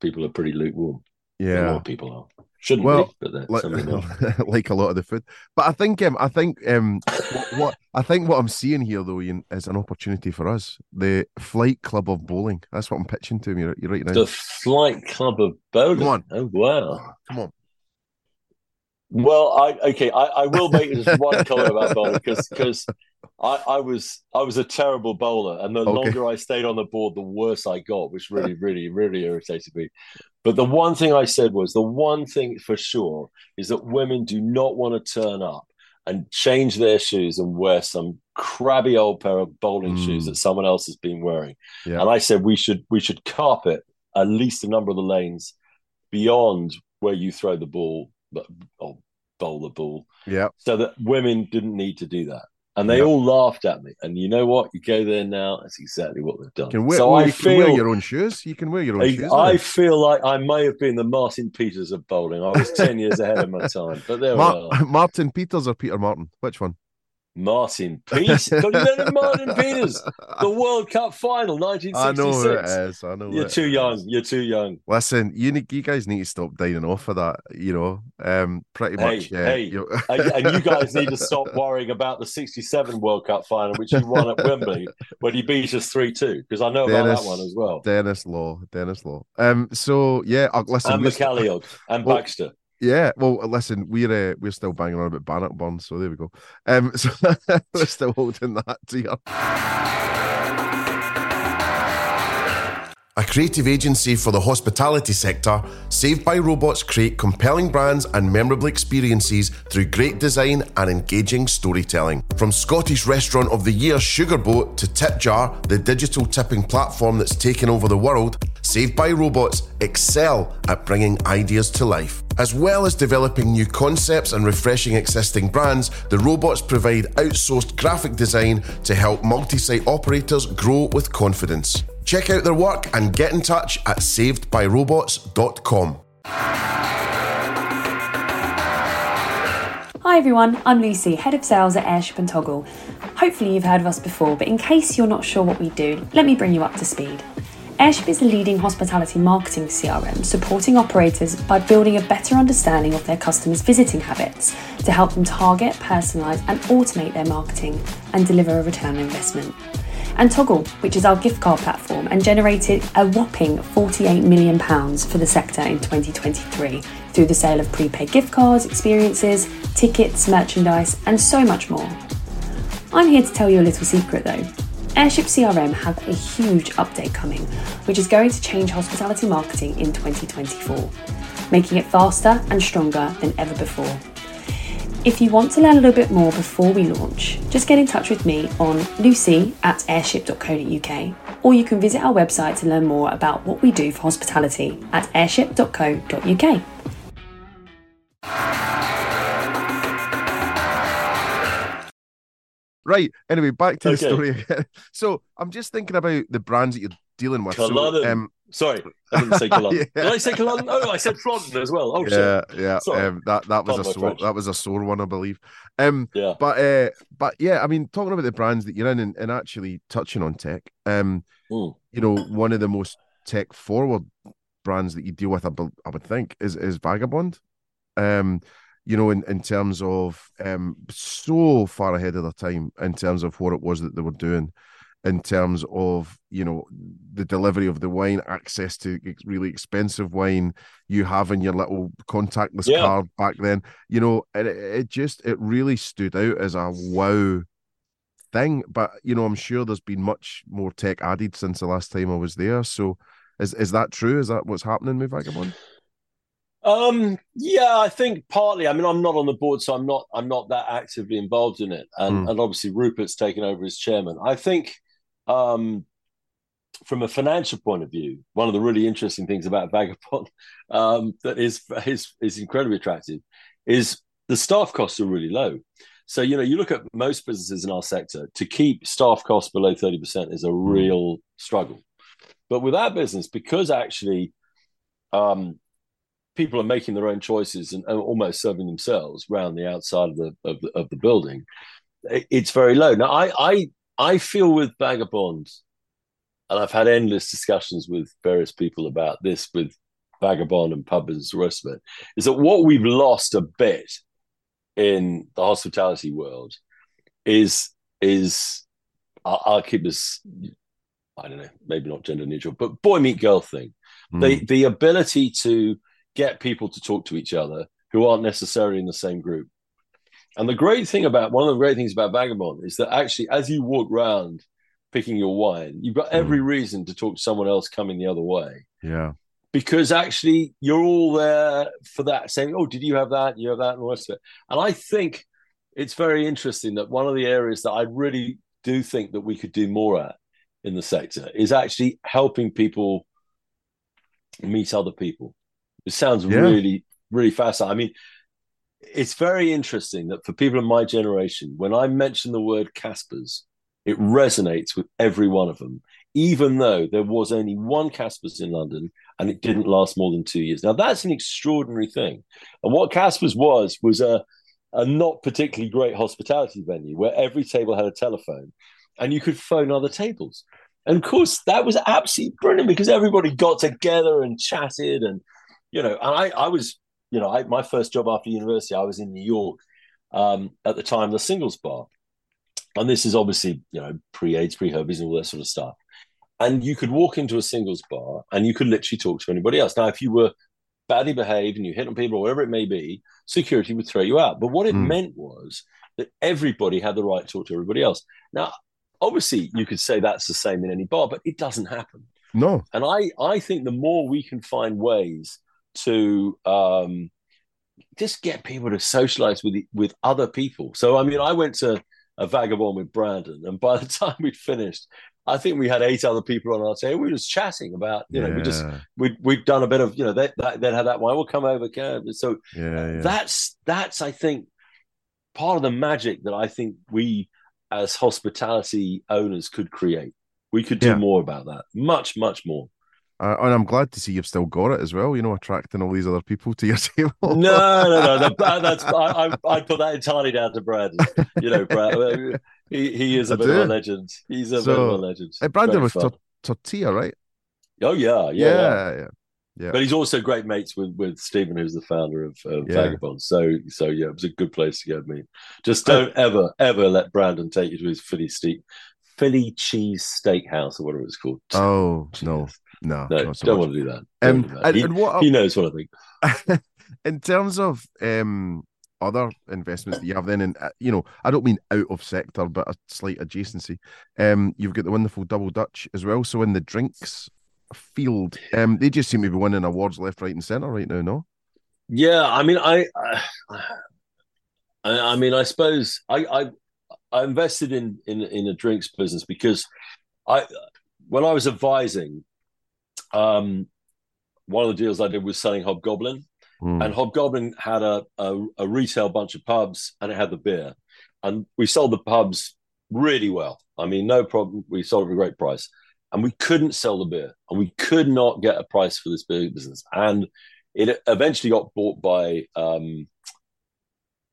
people are pretty lukewarm. Yeah, people are. Shouldn't Well, be, but like, some of them are. like a lot of the food. But I think um I think um what, what I think what I'm seeing here though Ian is an opportunity for us. The Flight Club of Bowling. That's what I'm pitching to me right, right now. The Flight Club of Bowling. Come on. Oh wow. Come on. Well, I okay, I, I will make just one comment about bowling because because I, I was I was a terrible bowler, and the Okay. longer I stayed on the board, the worse I got, which really, really, really irritated me. But the one thing I said was the one thing for sure is that women do not want to turn up and change their shoes and wear some crabby old pair of bowling Mm. shoes that someone else has been wearing. Yeah. And I said we should we should carpet at least a number of the lanes beyond where you throw the ball or oh, bowl the ball Yeah. so that women didn't need to do that. And they Yeah. all laughed at me. And you know what? You go there now, that's exactly what they've done. You can wear, so I you can wear feel your own shoes. You can wear your own I, shoes. I feel like I may have been the Martin Peters of bowling. I was 10 years ahead of my time. But there we are. Martin Peters or Peter Martin? Which one? Martin Peters. God, you know Martin Peters, the World Cup final, I know it 1966. I know. You're too is. young. You're too young. Listen, you need, you guys need to stop dining off of that. You know, um, pretty Hey, much. Yeah. hey, and, you guys need to stop worrying about the 67 World Cup final, which you won at Wembley when you beat us 3 2, because I know about Denis- that one as well. Denis Law, Denis Law. Um, so yeah, uh, listen, And McCalliog and Well, Baxter. Yeah. Well, listen, we're uh, we're still banging on about Bannockburn, so there we go. Um, so we're still holding that to A creative agency for the hospitality sector, Saved by Robots create compelling brands and memorable experiences through great design and engaging storytelling. From Scottish Restaurant of the Year Sugarboat to Tipjar, the digital tipping platform that's taken over the world, Saved by Robots excel at bringing ideas to life. As well as developing new concepts and refreshing existing brands, the robots provide outsourced graphic design to help multi site operators grow with confidence. Check out their work and get in touch at savedbyrobots.com. Hi everyone, I'm Lucy, Head of Sales at Airship and Toggle. Hopefully you've heard of us before, but in case you're not sure what we do, let me bring you up to speed. Airship is a leading hospitality marketing CRM supporting operators by building a better understanding of their customers' visiting habits to help them target, personalise, and automate their marketing and deliver a return on investment. And Toggle, which is our gift card platform, and generated a whopping £48 million for the sector in 2023 through the sale of prepaid gift cards, experiences, tickets, merchandise, and so much more. I'm here to tell you a little secret though. Airship CRM have a huge update coming, which is going to change hospitality marketing in 2024, making it faster and stronger than ever before. If you want to learn a little bit more before we launch, just get in touch with me on lucy at airship.co.uk, or you can visit our website to learn more about what we do for hospitality at airship.co.uk. Right. Anyway, back to the story again. So I'm just thinking about the brands that you're dealing with. So, um, Sorry, I didn't say Culloden. Yeah. Did I say Culloden? Oh, I said Flodden as well. Oh, shit. yeah, yeah. Um, that that was Pardon a sore French. that was a sore one, I believe. Um, Yeah. but uh, but yeah, I mean, talking about the brands that you're in and, and actually touching on tech, um, Mm. you know, one of the most tech forward brands that you deal with, I, I would think, is is Vagabond. Um, you know, in, in terms of um so far ahead of their time in terms of what it was that they were doing, in terms of you know the delivery of the wine, access to really expensive wine, you have in your little contactless Yeah. card back then, you know, and it, it just it really stood out as a wow thing. But you know, I'm sure there's been much more tech added since the last time I was there. So is is that true? Is that what's happening with Vagabond? Um, yeah, I think partly. I mean, I'm not on the board, so I'm not. I'm not that actively involved in it, and Mm. and obviously Rupert's taken over as chairman. I think, um, from a financial point of view, one of the really interesting things about Vagabond um, that is is is incredibly attractive is the staff costs are really low. So you know, you look at most businesses in our sector to keep staff costs below thirty percent is a real struggle. But with our business, because actually, um, people are making their own choices and, and almost serving themselves around the outside of the of the, of the building, it's very low. Now, I I I feel with Vagabond, and I've had endless discussions with various people about this with Vagabond and pub and the rest of it, is that what we've lost a bit in the hospitality world is is I'll, I'll keep this I don't know maybe not gender neutral but boy meet girl thing. Hmm. The the ability to get people to talk to each other who aren't necessarily in the same group and the great thing about one of the great things about vagabond is that actually as you walk around picking your wine you've got every mm. reason to talk to someone else coming the other way Yeah. because actually you're all there for that saying, Oh, did you have that? You have that, and all the rest of it. And I think it's very interesting that one of the areas that I really do think that we could do more at in the sector is actually helping people meet other people. It sounds Yeah. really, really fascinating. I mean, it's very interesting that for people of my generation, when I mention the word Caspers, it resonates with every one of them, even though there was only one Caspers in London and it didn't last more than two years. Now, that's an extraordinary thing. And what Caspers was, was a, a not particularly great hospitality venue where every table had a telephone and you could phone other tables. And of course, that was absolutely brilliant because everybody got together and chatted. And, you know, and I, I was, you know, I, my first job after university, I was in New York um, at the time, the singles bar. And this is obviously, you know, pre AIDS, pre herpes, and all that sort of stuff. And you could walk into a singles bar and you could literally talk to anybody else. Now, if you were badly behaved and you hit on people or whatever it may be, security would throw you out. But what it Mm. meant was that everybody had the right to talk to everybody else. Now, obviously, you could say that's the same in any bar, but it doesn't happen. No. And I, I think the more we can find ways to um, just get people to socialize with with other people. So, I mean, I went to a vagabond with Brandon, and by the time we'd finished, I think we had eight other people on our table. We were just chatting about, you know, we just we we'd done a bit of, you know, they that they'd had that wine. We'll come over, can so Yeah, yeah. that's that's I think part of the magic that I think we as hospitality owners could create. We could do more about that, much much more. Uh, and I'm glad to see you've still got it as well. You know, attracting all these other people to your table. No, no, no. that- that's I, I I put that entirely down to Brad. You know, Brad. uh, He he is a I bit of a legend. He's a bit of a legend. Uh, Brandon Very was tor- tortilla, right? Oh yeah, yeah, yeah. yeah, yeah. But he's also great mates with with Stephen, who's the founder of, of Yeah. Vagabond. So so yeah, it was a good place to go meet. Just don't ever ever let Brandon take you to his Philly steak, Philly cheese steakhouse or whatever it's called. Oh no, no, no, so don't much. want to do that. Um, do that. and, he, and what he knows what I think. in terms of um other investments that you have then and uh, you know i don't mean out of sector but a slight adjacency um you've got the wonderful double dutch as well so in the drinks field um they just seem to be winning awards left right and center right now no Yeah, I mean, I, I, I mean, I suppose I, I, I invested in in in a drinks business because I, when I was advising, um, one of the deals I did was selling Hobgoblin, Hmm. and Hobgoblin had a, a a retail bunch of pubs, and it had the beer, and we sold the pubs really well. I mean, no problem. We sold it for a great price, and we couldn't sell the beer, and we could not get a price for this beer business, and it eventually got bought by um,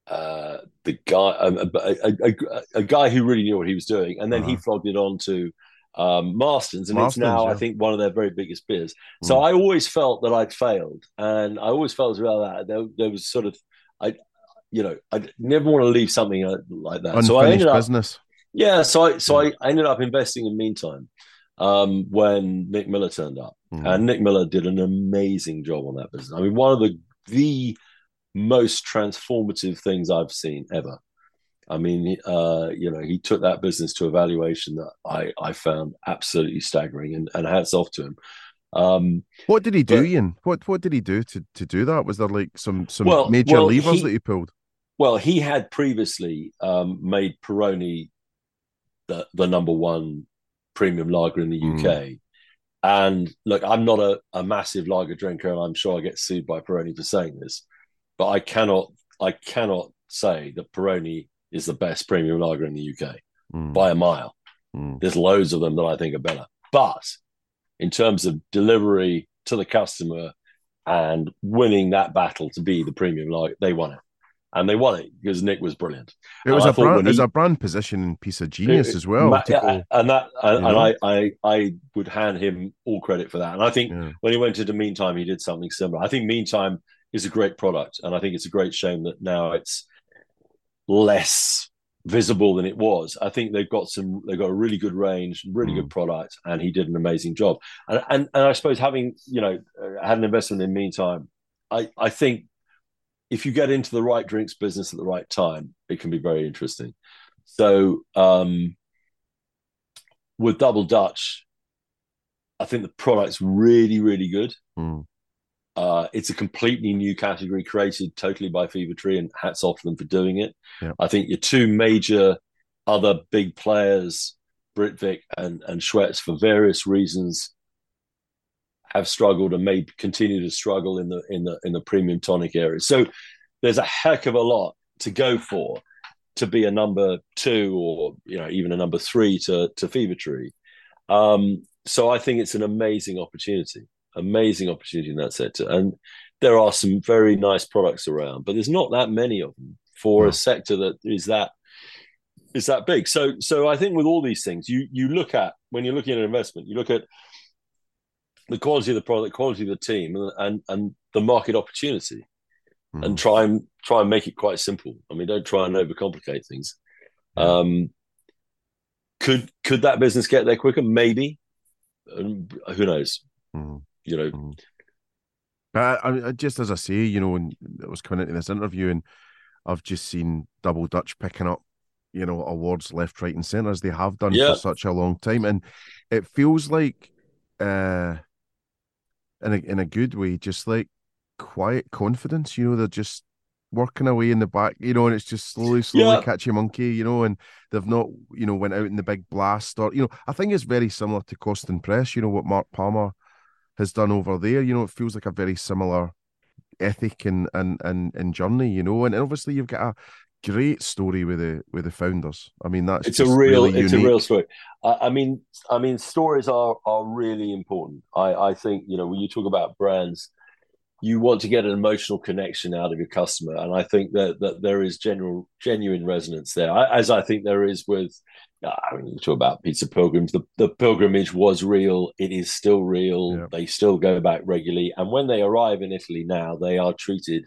uh, the guy, um, a, a, a, a guy who really knew what he was doing, and then he Uh-huh. flogged it on to um, Marston's, and Marston's, it's now, I think, one of their very biggest beers. So Mm. I always felt that I'd failed, and I always felt as well that there, there was sort of, I, you know, I never want to leave something uh, like that. so I unfinished ended up, business yeah. So I, so I, I ended up investing in Meantime um, when Nick Miller turned up, Hmm. and Nick Miller did an amazing job on that business. I mean, one of the the most transformative things I've seen ever. I mean, uh, you know, he took that business to a valuation that I, I found absolutely staggering, and, and hats off to him. Um, what did he do but- ian what what did he do to to do that was there like some some Well- major well, levers he- that he pulled Well, he had previously um, made Peroni the the number one premium lager in the Mm. UK. And look, I'm not a, a massive lager drinker, and I'm sure I get sued by Peroni for saying this, but I cannot I cannot say that Peroni is the best premium lager in the UK Mm, by a mile. mm. There's loads of them that I think are better. But in terms of delivery to the customer and winning that battle to be the premium lager, they won it. And they won it because Nick was brilliant. it was And a brand when it was a brand positioning piece of genius as well Ma- yeah, go- and that and, and? I, I I would hand him all credit for that. And I think yeah. when he went into Meantime, he did something similar. I think Meantime is a great product, and I think it's a great shame that now it's less visible than it was. I think they've got some, they've got a really good range, really good product, and he did an amazing job. And and, and I suppose having you know uh, had an investment in Meantime, I I think if you get into the right drinks business at the right time, it can be very interesting. So um, with Double Dutch, I think the product's really, really good. Mm. Uh, it's a completely new category created totally by Fever Tree, and hats off to them for doing it. Yeah. I think your two major other big players, Britvic and and Schweppes, for various reasons, have struggled and may continue to struggle in the in the in the premium tonic area. So there's a heck of a lot to go for to be a number two or you know even a number three to to Fever Tree. Um, so I think it's an amazing opportunity, amazing opportunity in that sector, and there are some very nice products around, but there's not that many of them for No. a sector that is that is that big. So so I think with all these things, you you look at when you're looking at an investment, you look at the quality of the product, quality of the team, and and, and the market opportunity, Mhm. and try and try and make it quite simple. I mean, don't try and overcomplicate things. Um, could could that business get there quicker? Maybe. Who knows? Mhm. You know. But I, I, just as I say, you know, and I was coming into this interview, and I've just seen Double Dutch picking up, you know, awards left, right, and centre as they have done Yeah. for such a long time, and it feels like, uh, in a in a good way, just like quiet confidence. You know, they're just working away in the back, you know, and it's just slowly, slowly Yeah. catch a monkey, you know, and they've not, you know, went out in the big blast or, you know, I think it's very similar to Cawston Press, you know, what Mark Palmer has done over there. You know, it feels like a very similar ethic and and and, and journey, you know, and obviously you've got a great story with the with the founders. I mean, that's it's a real really it's unique. a real story I, I mean i mean stories are are really important i i think you know when you talk about brands you want to get an emotional connection out of your customer and i think that that there is general genuine resonance there I, as i think there is with I mean, you talk about pizza pilgrims. The, the pilgrimage was real. It is still real. Yeah. They still go back regularly, and when they arrive in Italy now, they are treated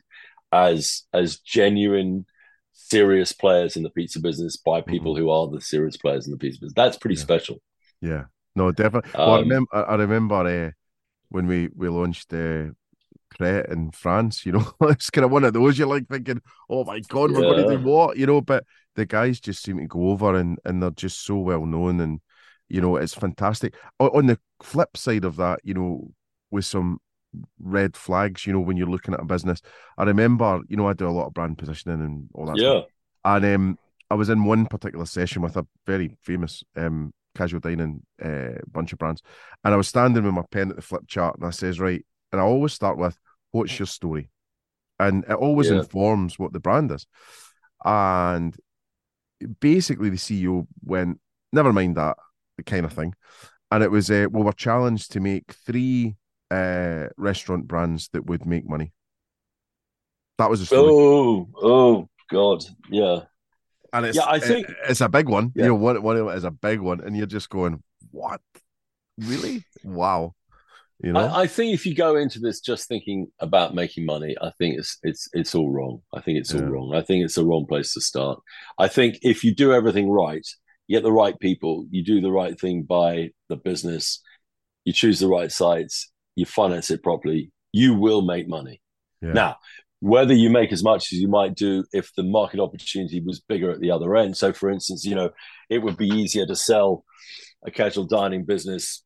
as as genuine serious players in the pizza business by people who are the serious players in the pizza business. That's pretty Yeah. special. Yeah, no, definitely. well, I Um, remember, I remember uh, when we we launched uh, Pret in France. You know, it's kind of one of those. You're like thinking, "Oh my god, we're going to do what?" You know, but the guys just seem to go over, and and they're just so well known, and you know, it's fantastic. On the flip side of that, you know, with some red flags, you know, when you're looking at a business, I remember, you know, I do a lot of brand positioning and all that. stuff. Yeah. And um, I was in one particular session with a very famous um, casual dining uh, bunch of brands, and I was standing with my pen at the flip chart, and I says, right, and I always start with, "What's your story?" And it always Yeah. informs what the brand is. And basically, the CEO went, "Never mind that kind of thing," and it was, uh, "Well, we're challenged to make three uh, restaurant brands that would make money." That was the story. Oh, oh God. Yeah. And it's, Yeah, I it- think- it's a big one. Yeah. You know, one, one of it is a big one, and you're just going, "What? Really? Wow!" You know, I, I think if you go into this just thinking about making money, I think it's it's it's all wrong. I think it's all wrong. I think it's the wrong place to start. I think if you do everything right, you get the right people, you do the right thing by the business, you choose the right sites, you finance it properly, you will make money. Yeah. Now, whether you make as much as you might do if the market opportunity was bigger at the other end. So, for instance, you know, it would be easier to sell a casual dining business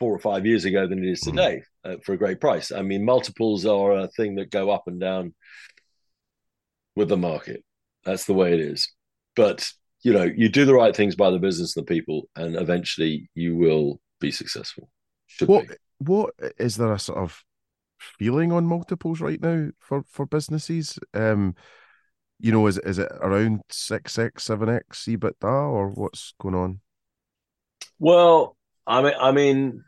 four or five years ago than it is Mhm. today uh, for a great price. I mean, multiples are a thing that go up and down with the market. That's the way it is. But you know, you do the right things by the business and the people, and eventually you will be successful. Should what be. what is there a sort of feeling on multiples right now for for businesses? Um, you know, is is it around six x, seven x EBITDA, or what's going on? Well, I mean, I mean,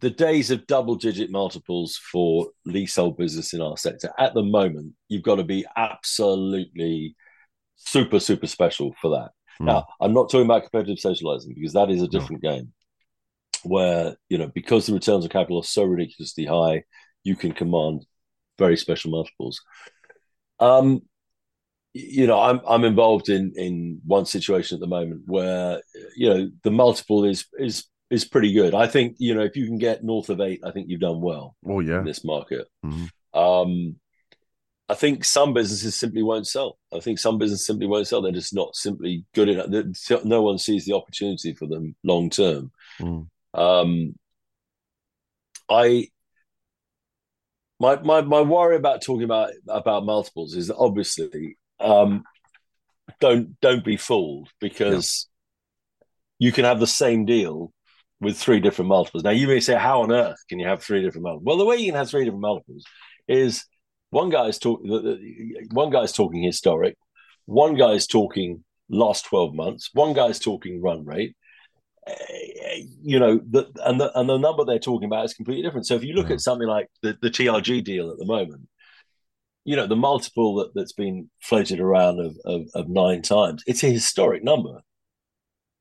the days of double-digit multiples for leasehold business in our sector at the moment, you've got to be absolutely super, super special for that. Hmm. Now, I'm not talking about competitive socializing because that is a different game. Where you know, because the returns on capital are so ridiculously high, you can command very special multiples. Um, you know, I'm I'm involved in in one situation at the moment where you know the multiple is is is pretty good. I think you know if you can get north of eight, I think you've done well Oh yeah, in this market. Mhm. Um, I think some businesses simply won't sell. I think some businesses simply won't sell. They're just not simply good enough. No one sees the opportunity for them long term. Mm. Um, I my my my worry about talking about about multiples is that obviously um, don't don't be fooled because you can have the same deal with three different multiples. Now you may say, how on earth can you have three different multiples? Well, the way you can have three different multiples is one guy is talking one guy is talking historic, one guy is talking last 12 months, one guy is talking run rate. Uh, you know, the, and the and the number they're talking about is completely different. So if you look Yeah. at something like the, the TRG deal at the moment, you know, the multiple that, that's been floated around of, of, of nine times, it's a historic number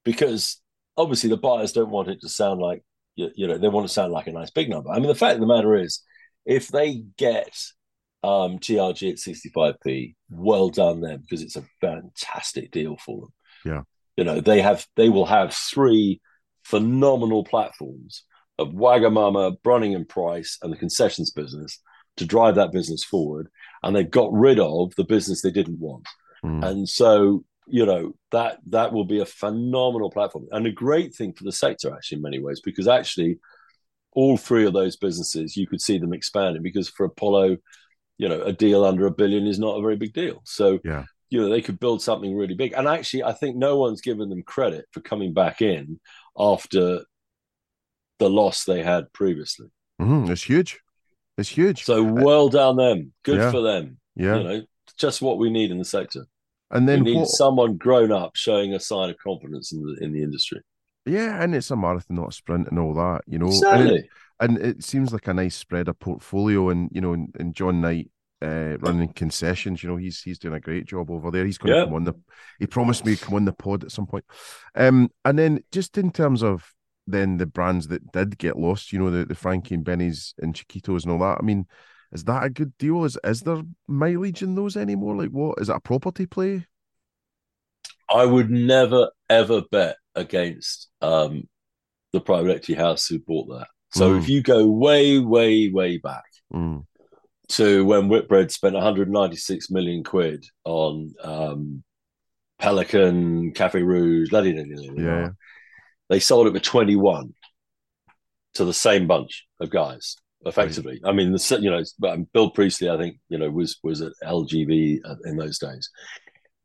because obviously the buyers don't want it to sound like you, you know they want to sound like a nice big number. I mean, the fact of the matter is, if they get um, TRG at 65p, well done them because it's a fantastic deal for them. Yeah. you know they have they will have three phenomenal platforms of Wagamama, Brunning and Price, and the concessions business to drive that business forward, and they've got rid of the business they didn't want. Mm. And so, you know, that that will be a phenomenal platform and a great thing for the sector, actually, in many ways, because actually, all three of those businesses, you could see them expanding because for Apollo, you know, a deal under a billion is not a very big deal. So, Yeah. you know, they could build something really big. And actually, I think no one's given them credit for coming back in after the loss they had previously. Mhm, It's huge. It's huge. So, well done them. Good Yeah. for them. yeah. You know, just what we need in the sector. And We then need what? someone grown up showing a sign of confidence in the in the industry. Yeah, and it's a marathon, not a sprint, and all that. You know, and it, and it seems like a nice spread of portfolio, and you know, and, and John Knight. Uh, running concessions, you know, he's he's doing a great job over there. He's going to Yeah. come on the. He promised me to come on the pod at some point. Um, and then just in terms of then the brands that did get lost, you know, the the Frankie and Benny's and Chiquitos and all that. I mean, is that a good deal? Is is there mileage in those anymore? Like, what is it a property play? I would never ever bet against um, the private equity house who bought that. So Mm. if you go way, way, way back Mm, to when Whitbread spent 196 million quid on um, Pelican, Cafe Rouge, la- la- la- la- la- yeah, they sold it for 21 to the same bunch of guys effectively. I mean the you know um, bill priestley i think you know was was at lgv in those days.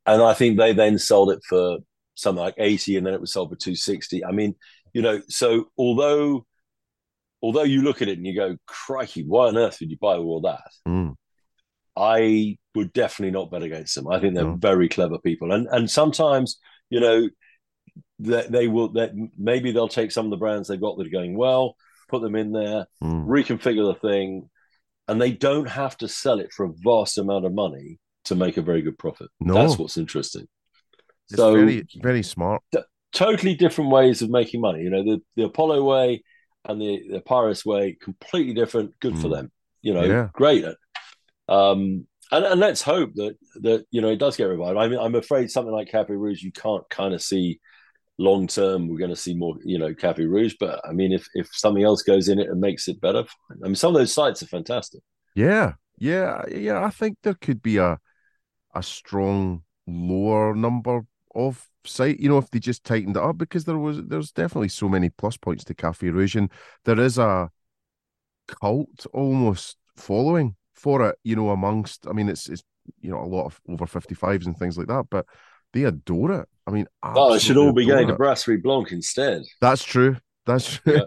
And i think they then sold it for something like 80 and then it was sold for 260 i mean you know so although although you look at it and you go crikey why on earth would you buy all that? Mm, I would definitely not bet against them. I think they're No. very clever people, and and sometimes you know they, they will that maybe they'll take some of the brands they've got that are going well, put them in there, mm. reconfigure the thing, and they don't have to sell it for a vast amount of money to make a very good profit. No. That's what's interesting. It's so very very smart. totally different ways of making money. You know, the, the Apollo way and the, the Epiris way, completely different. Good for Mm. them. You know, Yeah. great. Um, and, and let's hope that that you know it does get revived. I mean, I'm afraid something like Cafe Rouge, you can't kind of see long term. We're going to see more, you know, Cafe Rouge. But I mean, if if something else goes in it and makes it better, fine. I mean, some of those sites are fantastic. Yeah, yeah, yeah. I think there could be a a strong lower number of site. You know, if they just tightened it up, because there was there's definitely so many plus points to Cafe Rouge, and there is a cult almost following for it. You know, amongst I mean, it's it's you know a lot of over fifty fives and things like that, but they adore it. I mean, Oh, it should all be going to. Brasserie Blanc instead. That's true. That's true.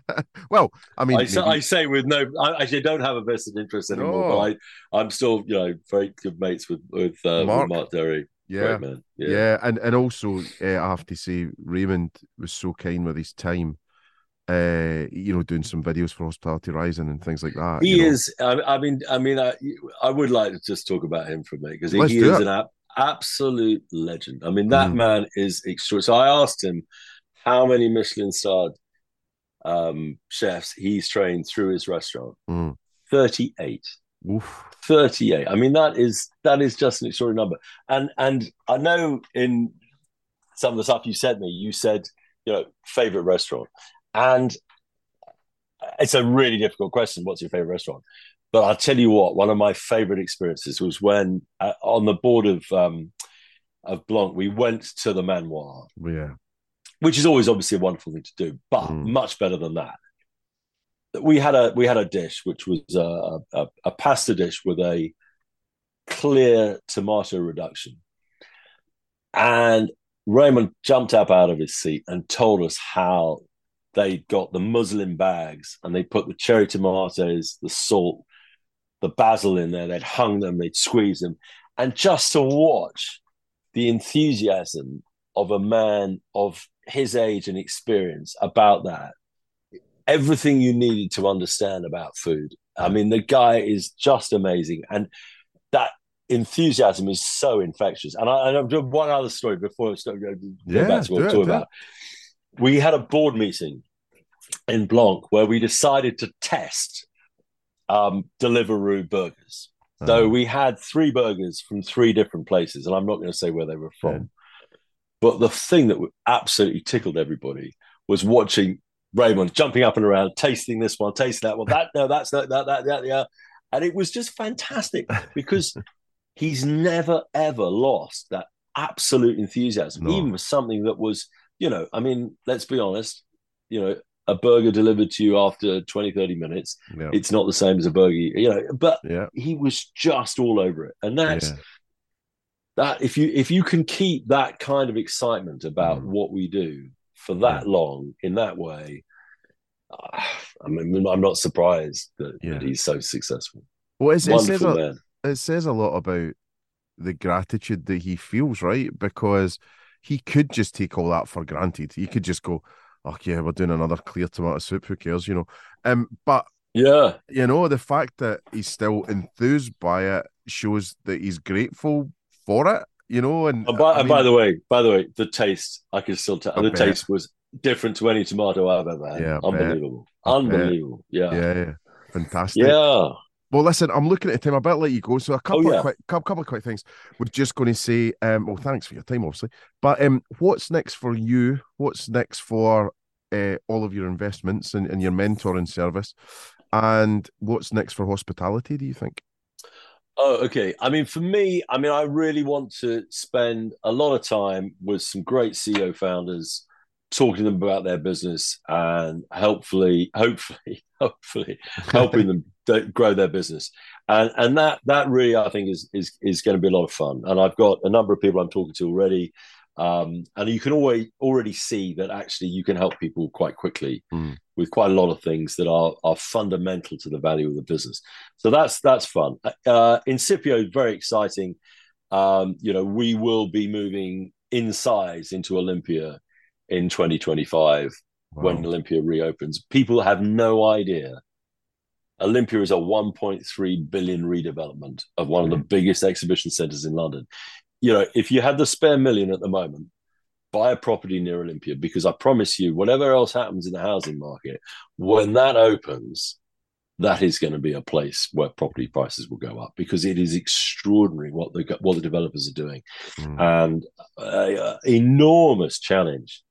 well, I mean, I, say, maybe- I say with no, I actually don't have a vested interest anymore, but I, I'm still, you know, very good mates with with, uh, Mark. with Mark Derry. yeah, Great man. Yeah. and and also uh, I have to say Raymond was so kind with his time. Uh, you know, doing some videos for Hospitality Rising and things like that. He is. I, I mean, I mean, I, I would like to just talk about him for a minute because he, he is it. an absolute legend. I mean, that Mm. man is extraordinary. So I asked him how many Michelin starred um, chefs he's trained through his restaurant. Mm. Thirty-eight. Oof. 38 i mean that is that is just an extraordinary number and and i know in some of the stuff you sent me you said you know favorite restaurant and it's a really difficult question what's your favorite restaurant but i'll tell you what one of my favorite experiences was when uh, on the board of um of blanc we went to the manoir Yeah. which is always obviously a wonderful thing to do but Mm. much better than that we had a we had a dish which was a, a, a pasta dish with a clear tomato reduction, and Raymond jumped up out of his seat and told us how they got the muslin bags and they put the cherry tomatoes, the salt, the basil in there. They'd hung them, they'd squeeze them, and just to watch the enthusiasm of a man of his age and experience about that everything you needed to understand about food. I mean, the guy is just amazing, and that enthusiasm is so infectious. And I—I've done one other story before I start going Yeah, back to what talking about. We had a board meeting in Blanc where we decided to test um, Deliveroo burgers. So Uh-huh. we had three burgers from three different places, and I'm not going to say where they were from. But the thing that absolutely tickled everybody was watching Raymond jumping up and around, tasting this one, tasting that one. That no, that's that that that that yeah, and it was just fantastic because he's never ever lost that absolute enthusiasm, No. even for something that was, you know, I mean, let's be honest, you know, a burger delivered to you after 20, 30 minutes, Yeah. it's not the same as a burger, you know, but Yeah. he was just all over it. And that's Yeah. that if you if you can keep that kind of excitement about Mm. what we do for that long in that way, I mean, I'm not surprised that, that he's so successful. Well, it says a, it says a lot about the gratitude that he feels, right? Because he could just take all that for granted. He could just go, "Oh yeah, we're doing another clear tomato soup. Who cares?" You know. Um, but Yeah, you know, the fact that he's still enthused by it shows that he's grateful for it. You know, and And by, I and by the way, by the way, the taste I can still tell. The bet. taste was different to any tomato I've ever had. Yeah, I unbelievable, bet. unbelievable. Yeah, yeah. yeah, yeah, fantastic. Well, listen, I'm looking at the time. I better let you go. So a couple Oh, yeah. of quick, couple, couple of quick things. We're just going to say, um, well, thanks for your time, obviously. But um, what's next for you? What's next for uh, all of your investments and, and your mentoring service? And what's next for hospitality? Do you think? Oh, okay. I mean, for me, I mean, I really want to spend a lot of time with some great CEO founders, talking to them about their business, and hopefully, hopefully, hopefully, helping them grow their business. And and that that really, I think, is is is going to be a lot of fun. And I've got a number of people I'm talking to already. Um, and you can always already see that actually you can help people quite quickly Mm. with quite a lot of things that are are fundamental to the value of the business. So that's that's fun. Uh, Incipio is very exciting. Um, you know, we will be moving in size into Olympia in 2025 when Olympia reopens. People have no idea. Olympia is a 1.3 billion redevelopment of one of the biggest exhibition centers in London. You know, if you had the spare million at the moment, buy a property near Olympia because I promise you, whatever else happens in the housing market, when that opens, that is going to be a place where property prices will go up because it is extraordinary what the what the developers are doing, Mm. and uh, enormous challenge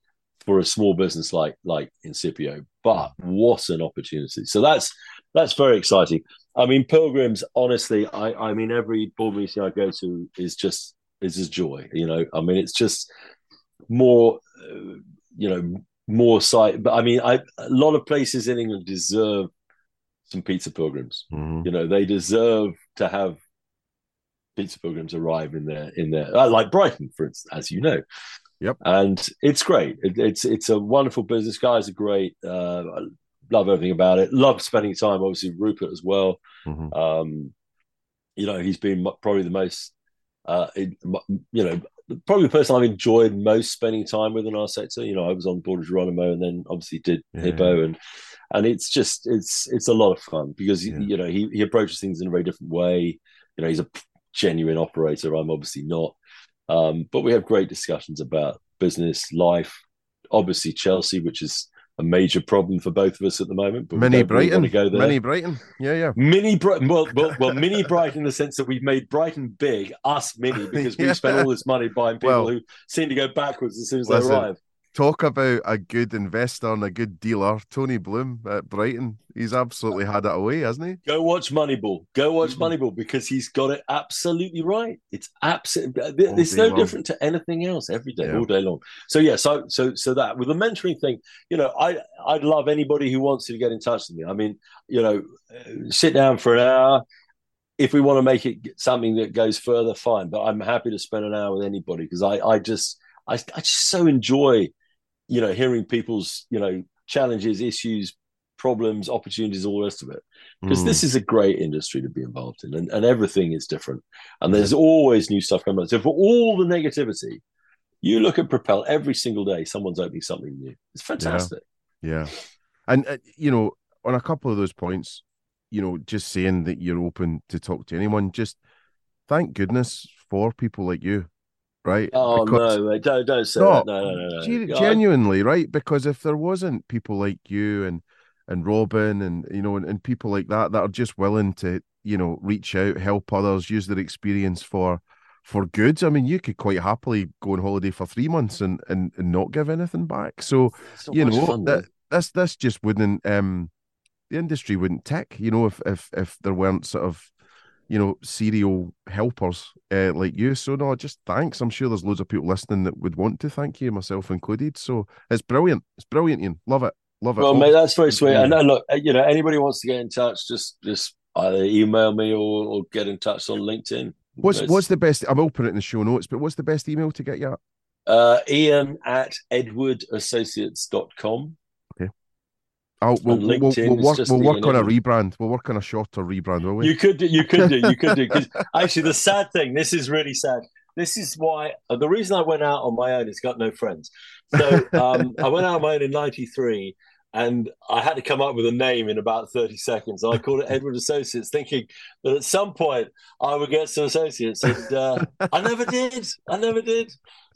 for a small business like like Incipio. But what an opportunity! So that's that's very exciting. I mean, pilgrims. Honestly, I I mean, every board meeting I go to is just is a joy. You know, I mean, it's just more, uh, you know, more site. But I mean, I a lot of places in England deserve some pizza pilgrims. Mhm. You know, they deserve to have pizza pilgrims arrive in their in their uh, like Brighton, for instance, as you know. Yep. And it's great. It, it's it's a wonderful business. Guys are great. Uh, love everything about it. Love spending time, obviously, with Rupert as well. Mhm. Um, you know, he's been probably the most, uh, in, you know, probably the person I've enjoyed most spending time with in our sector. You know, I was on board of Geronimo, and then obviously did Yeah. Hippo, and and it's just it's it's a lot of fun because Yeah. you know he he approaches things in a very different way. You know, he's a genuine operator. I'm obviously not, um, but we have great discussions about business, life. Obviously, Chelsea, which is a major problem for both of us at the moment. But Mini really Brighton. go there. Mini Brighton. Yeah, yeah. Mini Brighton, well, well, well, mini Brighton in the sense that we've made Brighton big, us mini, because Yeah. we spent all this money buying people Well, who seem to go backwards as soon as listen, they arrive. Talk about a good investor and a good dealer. Tony Bloom at Brighton, he's absolutely had it away, hasn't he? Go watch Moneyball. Go watch Mm. Moneyball because he's got it absolutely right. It's absolutely. It's no long. different to anything else every day, Yeah. all day long. So yeah, so so so that with the mentoring thing, you know, I I'd love anybody who wants to get in touch with me. I mean, you know, uh, sit down for an hour. If we want to make it something that goes further, fine. But I'm happy to spend an hour with anybody because I I just I I just so enjoy, you know, hearing people's you know challenges, issues, problems, opportunities, all the rest of it. Because Mm. this is a great industry to be involved in and, and everything is different. And there's always new stuff coming up so for all the negativity you look at propel every single day someone's opening something new. It's fantastic. Yeah. And, uh, you know, on a couple of those points, you know, just saying that you're open to talk to anyone, just thank goodness for people like you, right? oh Because- no mate, don't, don't say No, that no no no, no. Genuinely, right? Because if there wasn't people like you and and Robin and you know and, and people like that that are just willing to you know reach out, help others, use their experience for for goods. I mean, you could quite happily go on holiday for three months and and, and not give anything back. So not you know fun, that this this just wouldn't um the industry wouldn't tick. You know if if if there weren't sort of you know serial helpers uh, like you. So no, just thanks. I'm sure there's loads of people listening that would want to thank you, myself included. So it's brilliant. It's brilliant, Ian. Love it. Love it. well mate that's very sweet and, and look uh, you know anybody wants to get in touch just just either email me or, or get in touch on linkedin what's It's- what's the best? I'm put it in the show notes. But what's the best email to get you at? uh ian at edwardassociates.com I'll, we'll, we'll, we'll, we'll work, we'll work on a rebrand. We'll work on a shorter rebrand, will we? You could do, you could do, you could do. Because actually, the sad thing, this is really sad. This is why uh, the reason I went out on my own is got no friends. So um, I went out on my own in '93, and I had to come up with a name in about 30 seconds. I called it Edward Associates, thinking that at some point I would get some associates, and uh, I never did. I never did.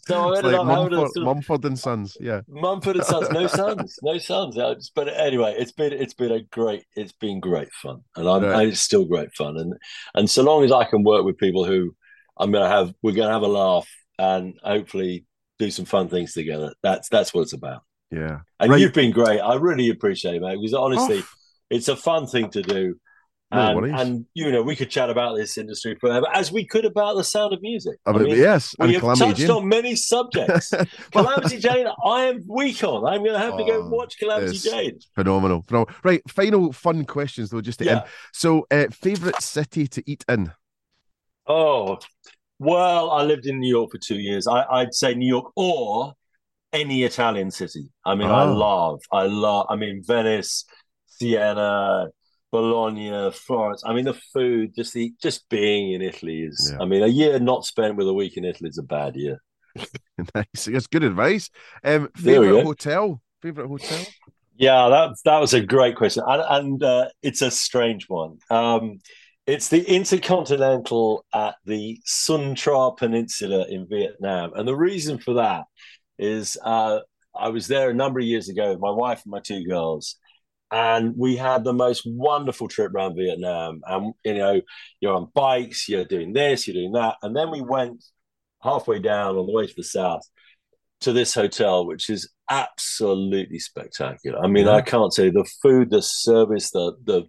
So I ended like a Mumford, sort of Mumford and Sons. Yeah. Mumford and Sons, no sons, no sons. Just- But anyway, it's been it's been a great it's been great fun, and I'm Right. and it's still great fun, and and so long as I can work with people who I'm gonna have, we're gonna have a laugh and hopefully do some fun things together. That's that's what it's about. Yeah. And Right. you've been great. I really appreciate it, mate. Because honestly, Oh. it's a fun thing to do. No and, worries. and you know, we could chat about this industry forever, as we could about the sound of music. I mean, yes. we and have Calamity touched Jane. on many subjects. Calamity Jane, I am weak on. I'm going to have to go Oh, watch Calamity Jane. Phenomenal. Phenomenal. Right. Final fun questions though, just to end. So, uh, favorite city to eat in? Oh, well, I lived in New York for two years. I, I'd say New York or any Italian city. I mean, I Oh. love, I love, I mean, Venice, Siena, Bologna, Florence. I mean, the food, just the, just being in Italy is, Yeah. I mean, a year not spent with a week in Italy is a bad year. nice. That's good advice. Um, favorite hotel? Favorite hotel? Yeah, that that was a great question, and, and uh, it's a strange one. Um, it's the Intercontinental at the Son Tra Peninsula in Vietnam, and the reason for that is uh, I was there a number of years ago with my wife and my two girls, and we had the most wonderful trip around Vietnam. And you know, you're on bikes, you're doing this, you're doing that, and then we went halfway down on the way to the south to this hotel, which is absolutely spectacular. I mean, Yeah. I can't say the food, the service, the the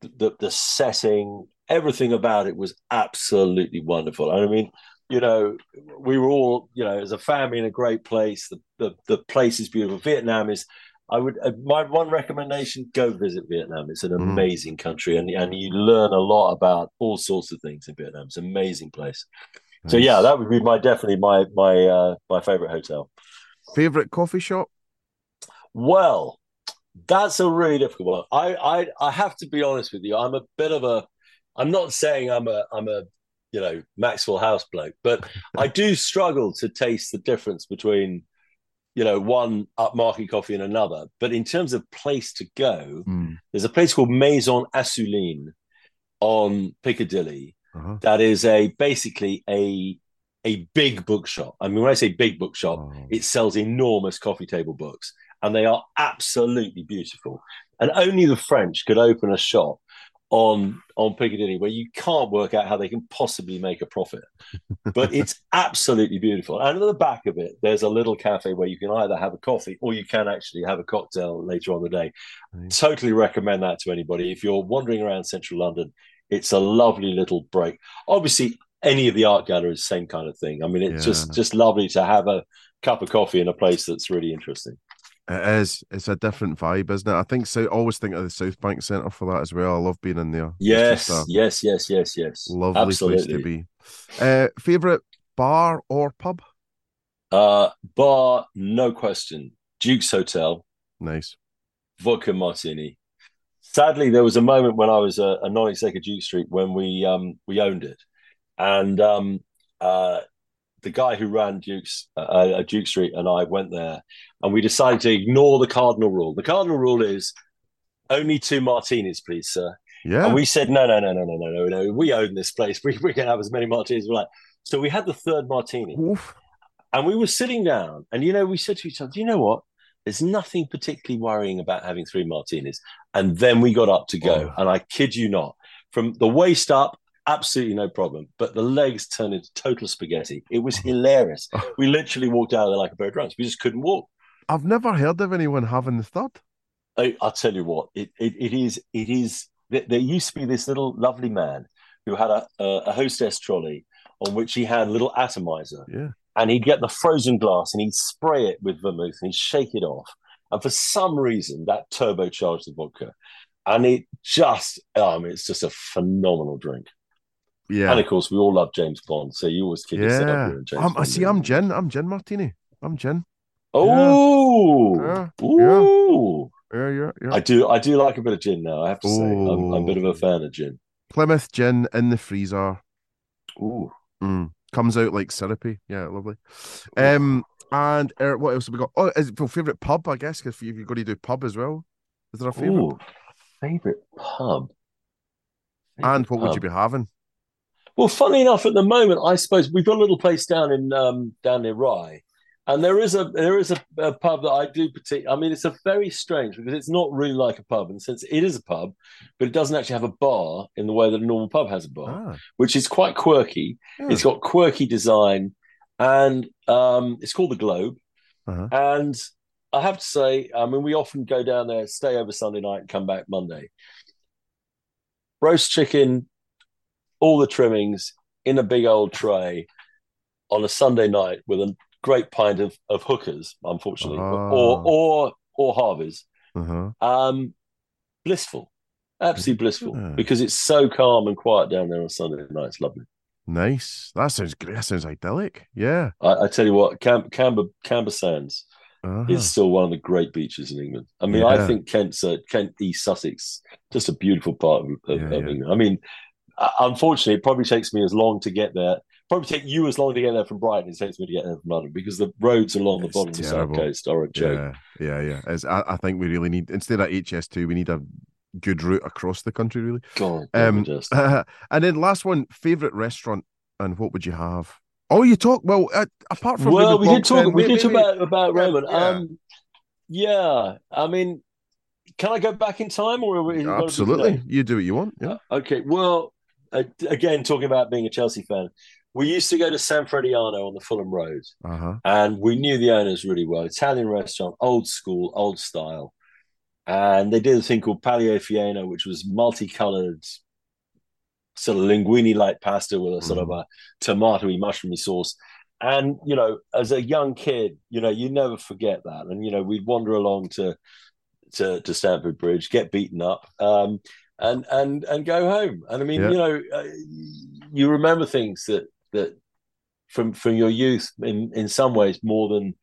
the the setting, everything about it was absolutely wonderful. I mean, you know, we were all, you know, as a family in a great place. The the, the place is beautiful. Vietnam is. I would uh, my one recommendation: go visit Vietnam. It's an Mhm. amazing country, and and you learn a lot about all sorts of things in Vietnam. It's an amazing place. So yeah, that would be my definitely my my uh, my favorite hotel. favorite coffee shop. Well, that's a really difficult one. I, I I have to be honest with you. I'm a bit of a. I'm not saying I'm a I'm a you know Maxwell House bloke, but I do struggle to taste the difference between you know one upmarket coffee and another. But in terms of place to go, Mm. there's a place called Maison Assouline on Piccadilly Uh-huh. that is a basically a a big bookshop. I mean, when I say big bookshop, Oh. it sells enormous coffee table books, and they are absolutely beautiful. And only the French could open a shop on on Piccadilly where you can't work out how they can possibly make a profit. But it's absolutely beautiful. And at the back of it, there's a little cafe where you can either have a coffee or you can actually have a cocktail later on the day. Nice. Totally recommend that to anybody. If you're wandering around central London, it's a lovely little break. Obviously, any of the art galleries, same kind of thing. I mean, it's Yeah. just just lovely to have a cup of coffee in a place that's really interesting. It is. It's a different vibe, isn't it? I think so. Always think of the South Bank Centre for that as well. I love being in there. Yes, yes, yes, yes, yes. lovely Absolutely. place to be. Uh, favorite bar or pub? Uh, bar, no question. Duke's Hotel, Nice. vodka martini. Sadly, there was a moment when I was a, a non-exec at Duke Street when we um we owned it, and um uh the guy who ran Duke's uh, uh, Duke Street and I went there, and we decided to ignore the cardinal rule. The cardinal rule is only two martinis, please, sir. Yeah. And we said no, no, no, no, no, no, no, no. We own this place. We we can have as many martinis we like. So we had the third martini, Oof. and we were sitting down, and you know, we said to each other, "You know what? There's nothing particularly worrying about having three martinis." And then we got up to go, oh. and I kid you not, from the waist up, absolutely no problem, but the legs turned into total spaghetti. It was hilarious. We literally walked out of there like a pair of drunks. We just couldn't walk. I've never heard of anyone having the third. I, I'll tell you what, it, it, it is, it is, there there used to be this little lovely man who had a, a, a hostess trolley on which he had a little atomizer. Yeah. And he'd get the frozen glass and he'd spray it with vermouth and he'd shake it off. And for some reason, that turbocharged the vodka. And it just, um, it's just a phenomenal drink. Yeah. And of course, we all love James Bond. So you always yourself. yeah. you're a James I'm, Bond see. I'm Jen. I'm Jen martini. I'm Jen. Oh, Yeah. ooh. Yeah, yeah, yeah. I do, I do like a bit of gin now. I have to say, I'm, I'm a bit of a fan of gin. Plymouth gin in the freezer. Ooh. Mm. Comes out like syrupy. Yeah, lovely. Um, and uh, what else have we got? Oh, is it your favorite pub? I guess if you- you've got to do pub as well. Is there a favorite? Ooh, favorite pub. and what would you be having? Well, funny enough, at the moment, I suppose we've got a little place down in um, down near Rye, and there is a there is a, a pub that I do particularly. I mean, it's a very strange because it's not really like a pub, and since it is a pub, but it doesn't actually have a bar in the way that a normal pub has a bar, Ah, which is quite quirky. yeah. It's got quirky design, and um, it's called the Globe. Uh-huh. And I have to say, I mean, we often go down there, stay over Sunday night, and come back Monday. Roast chicken, all the trimmings in a big old tray on a Sunday night with a great pint of, of hookers, unfortunately, Ah. or or or Harveys. Uh-huh. Um, blissful, absolutely blissful, Yeah. because it's so calm and quiet down there on Sunday night. It's lovely. Nice. That sounds great. That sounds idyllic. Yeah. I, I tell you what, Cam, Camber Camber Sands Uh-huh. is still one of the great beaches in England. I mean, Yeah. I think Kent's uh, Kent East Sussex, just a beautiful part of, of, Yeah, of. England. I mean, unfortunately, it probably takes me as long to get there. Probably take you as long to get there from Brighton as it takes me to get there from London because the roads along the It's bottom of the south coast are a joke. Yeah, yeah, yeah. I, I think we really need instead of HS2, we need a good route across the country, really. God, Um, and then last one, favorite restaurant, and what would you have? Oh, you talk well. Uh, apart from well, we did talk. End, We did talk about about Yeah, Roman. yeah. Um, yeah, I mean, can I go back in time, or gotta absolutely. You do what you want. Yeah. Okay, well, uh, again, talking about being a Chelsea fan, we used to go to San Frediano on the Fulham Road, Uh huh. and we knew the owners really well. Italian restaurant, old school, old style, and they did a thing called Palio Fieno, which was multicolored, sort of linguine-like pasta with a sort of a tomatoey, mushroomy sauce. And you know, as a young kid, you know, you never forget that. And you know, we'd wander along to to, to Stamford Bridge, get beaten up, um, and and and go home. And I mean, Yeah. you know, uh, you remember things that that from from your youth in in some ways more than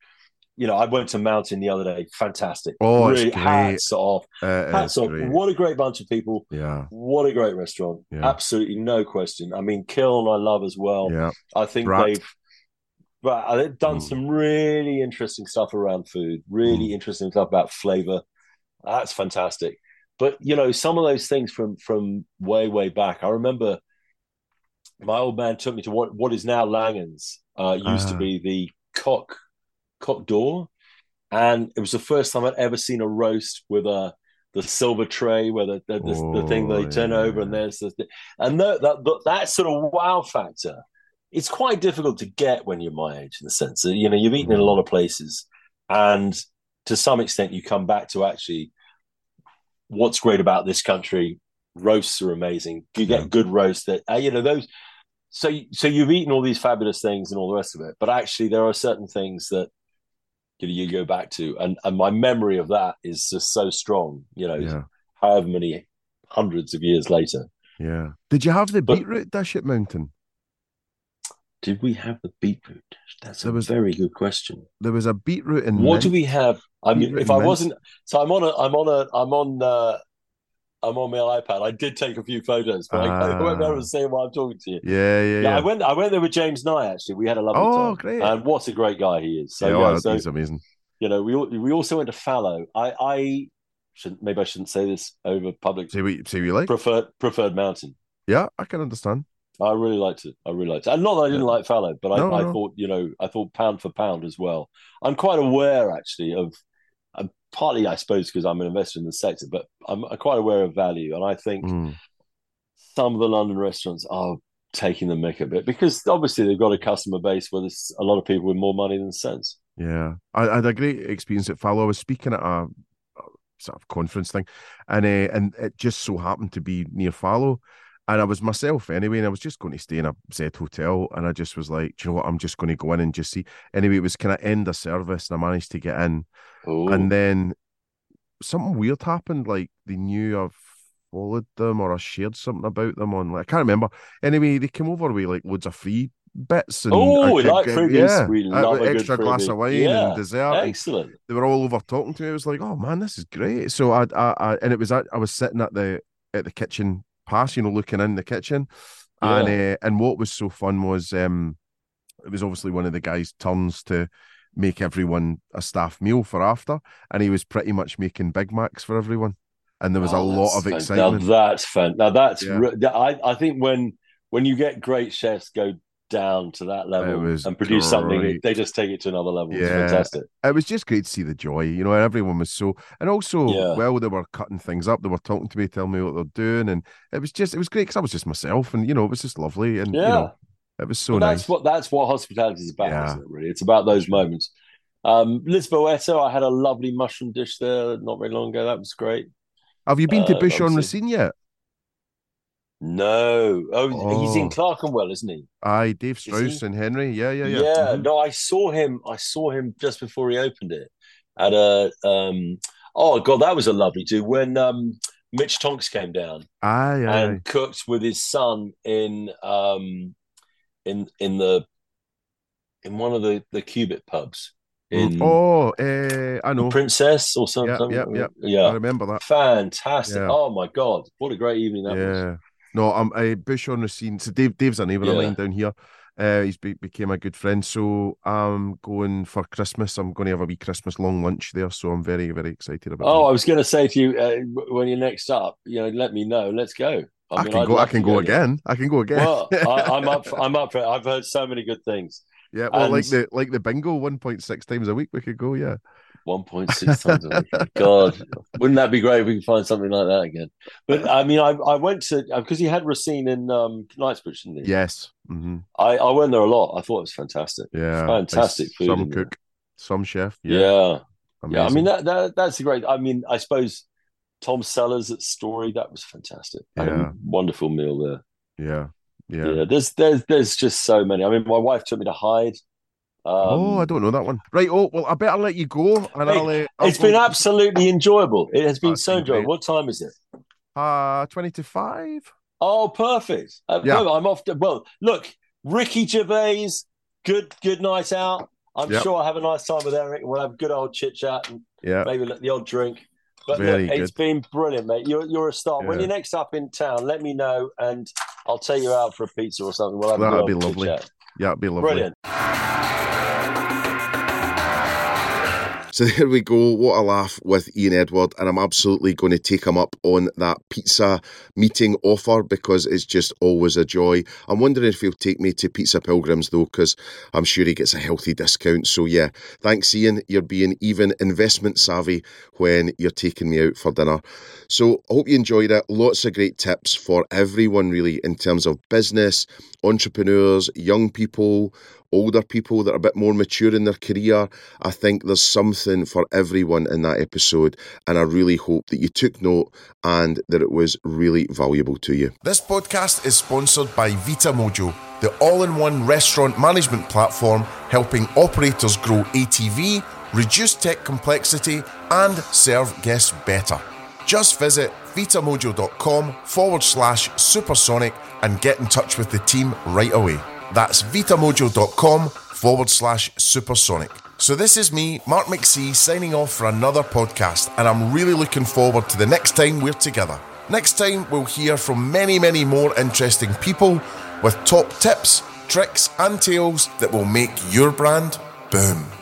you know. I went to Mountain the other day, fantastic. Oh, really great. hats off, Uh, hats off. great. What a great bunch of people. Yeah. What a great restaurant. Yeah. Absolutely no question. I mean, Kiln I love as well. Yeah. I think Brat. they've but they've done Mm. some really interesting stuff around food, really Mm. interesting stuff about flavor. That's fantastic. But you know, some of those things from from way, way back. I remember my old man took me to what what is now Langan's Uh used to Ah. be the cock Coq d'Or. And it was the first time I'd ever seen a roast with a the silver tray where the the, the, the thing Oh, they turn yeah. over and there's the and that, that that that sort of wow factor. It's quite difficult to get when you're my age in the sense that you know you've eaten in a lot of places, and to some extent you come back to actually what's great about this country. Roasts are amazing. You get Yeah. good roast that uh, you know those. So so you've eaten all these fabulous things and all the rest of it, but actually there are certain things that you know, you go back to, and and my memory of that is just so strong. You know, Yeah. however many hundreds of years later. Yeah. Did you have the But- beetroot dish at Mountain? Did we have the beetroot? That's There a was- very good question. There was a beetroot in. What do we have? I mean, Beetroot if I mint. wasn't, so I'm on a, I'm on a, I'm on, uh, I'm on my iPad. I did take a few photos, but I, I won't be able to say while I'm talking to you. Yeah, yeah, Yeah, yeah. I went, I went there with James Nye. Actually, we had a lovely Oh, time. great. And what a great guy he is. So yeah, yeah, oh, so he's amazing. you know, we we also went to Fallow. I, I shouldn't, maybe I shouldn't say this over public. See what, see you like? Preferred, preferred mountain. Yeah, I can understand. I really liked it. I really liked it. And not that I didn't Yeah. like Fallow, but I, No, I no. thought, you know, I thought pound for pound as well. I'm quite aware actually of, uh, partly I suppose because I'm an investor in the sector, but I'm quite aware of value. And I think Mm. some of the London restaurants are taking the mick a bit because obviously they've got a customer base where there's a lot of people with more money than sense. Yeah, I, I had a great experience at Fallow. I was speaking at a, a sort of conference thing, and uh, and it just so happened to be near Fallow, and I was myself anyway, and I was just going to stay in a Z hotel, and I just was like, Do you know what, I'm just going to go in and just see. Anyway, it was kind of end of service, and I managed to get in, Oh, and then something weird happened. Like they knew I've followed them or I shared something about them on. Like, I can't remember. Anyway, they came over with like loads of free bits and Oh, we I- like I- Yeah, We uh, love a good extra glass of wine Yeah, and dessert. and excellent. they were all over talking to me. I was like, "Oh man, this is great!" So I, I, I and it was at, I was sitting at the at the kitchen pass, you know, looking in the kitchen, and uh, and what was so fun was um, it was obviously one of the guys' turns to make everyone a staff meal for after, and he was pretty much making Big Macs for everyone, and there was a Oh, lot that's of fan- excitement. Now that's fun. Now that's Yeah. re- I I think when when you get great chefs go down to that level and produce something, they just take it to another level. It's Yeah. fantastic. it was just great to see the joy, you know, everyone was so, and also Yeah. while they were cutting things up, they were talking to me, telling me what they're doing, and it was just, it was great because I was just myself, and you know, it was just lovely, and you Yeah. know, it was so Well, nice. that's what that's what hospitality is about, Yeah. isn't it? Really, it's about those moments. Um, Lisboeta, I had a lovely mushroom dish there not very long ago. That was great. Have you been to uh, Bouchon Racine yet? No, oh, he's in Oh. Clerkenwell, isn't he? Aye, Dave? Strauss and Henry. Yeah, yeah, Yeah, yeah. Mhm. no, I saw him. I saw him just before he opened it at a. Um, oh god, that was a lovely do when um, Mitch Tonks came down Aye, aye, and cooked with his son in um, in in the in one of the the Cubitt pubs in Oh, uh, I know. Princess or something. yeah, yeah. I yeah. remember that. Fantastic! Yeah. Oh my god, what a great evening that was. No, I'm uh, Bouchon Racine. So Dave, Dave's a neighbour of Yeah. mine down here. Uh, he's be- became a good friend. So I'm going for Christmas. I'm going to have a wee Christmas long lunch there. So I'm very, very excited about. It. Oh, I was going to say to you uh, when you're next up, you know, let me know. Let's go. I, mean, can I'd go. I can to go again. I can go again. Well, I, I'm up. For, I'm up for it. I've heard so many good things. yeah. Well, like the like the bingo, one point six times a week we could go. Yeah. One point six times a week. God, wouldn't that be great if we could find something like that again? But I mean, I, I went to because he had Racine in um, Knightsbridge, didn't he? Yes. hmm I, I went there a lot. I thought it was fantastic. Yeah. Fantastic food Some in there. cook, some chef. Yeah, Yeah. yeah. I mean, that, that that's a great. I mean, I suppose Tom Sellers at Story that was fantastic. I had a Yeah. wonderful meal there. yeah. Yeah. Yeah. there's there's there's just so many. I mean, my wife took me to Hyde. Um, oh, I don't know that one. Right. Oh, well, I better let you go, and Hey, I'll. Uh, I'll It's go- been absolutely enjoyable. It has been That's so enjoyable. great. What time is it? Uh, 20 to 5. Oh, perfect. Uh, Yeah. no, I'm off to, well, look, Ricky Gervais, good good night out. I'm Yep. sure I'll have a nice time with Eric. And we'll have a good old chit chat and Yeah. maybe the odd drink. But Very look, it's good. been brilliant, mate. You're you're a star. When you're next up in town, let me know and I'll take you out for a pizza or something. We'll have That'd be lovely. chat. Yeah, it'd be lovely. Brilliant. So there we go. What a laugh with Ian Edward. And I'm absolutely going to take him up on that pizza meeting offer because it's just always a joy. I'm wondering if he'll take me to Pizza Pilgrims though, because I'm sure he gets a healthy discount. So yeah, thanks, Ian. You're being even investment savvy when you're taking me out for dinner. So I hope you enjoyed it. Lots of great tips for everyone, really, in terms of business, entrepreneurs, young people, older people that are a bit more mature in their career. I think there's something for everyone in that episode, and I really hope that you took note and that it was really valuable to you. This podcast is sponsored by Vita Mojo, the all in one restaurant management platform helping operators grow ATV, reduce tech complexity, and serve guests better. Just visit vitamojo.com forward slash supersonic and get in touch with the team right away. That's vitamojo.com forward slash supersonic. So this is me, Mark McSee, signing off for another podcast, and I'm really looking forward to the next time we're together. Next time, we'll hear from many, many more interesting people with top tips, tricks, and tales that will make your brand boom.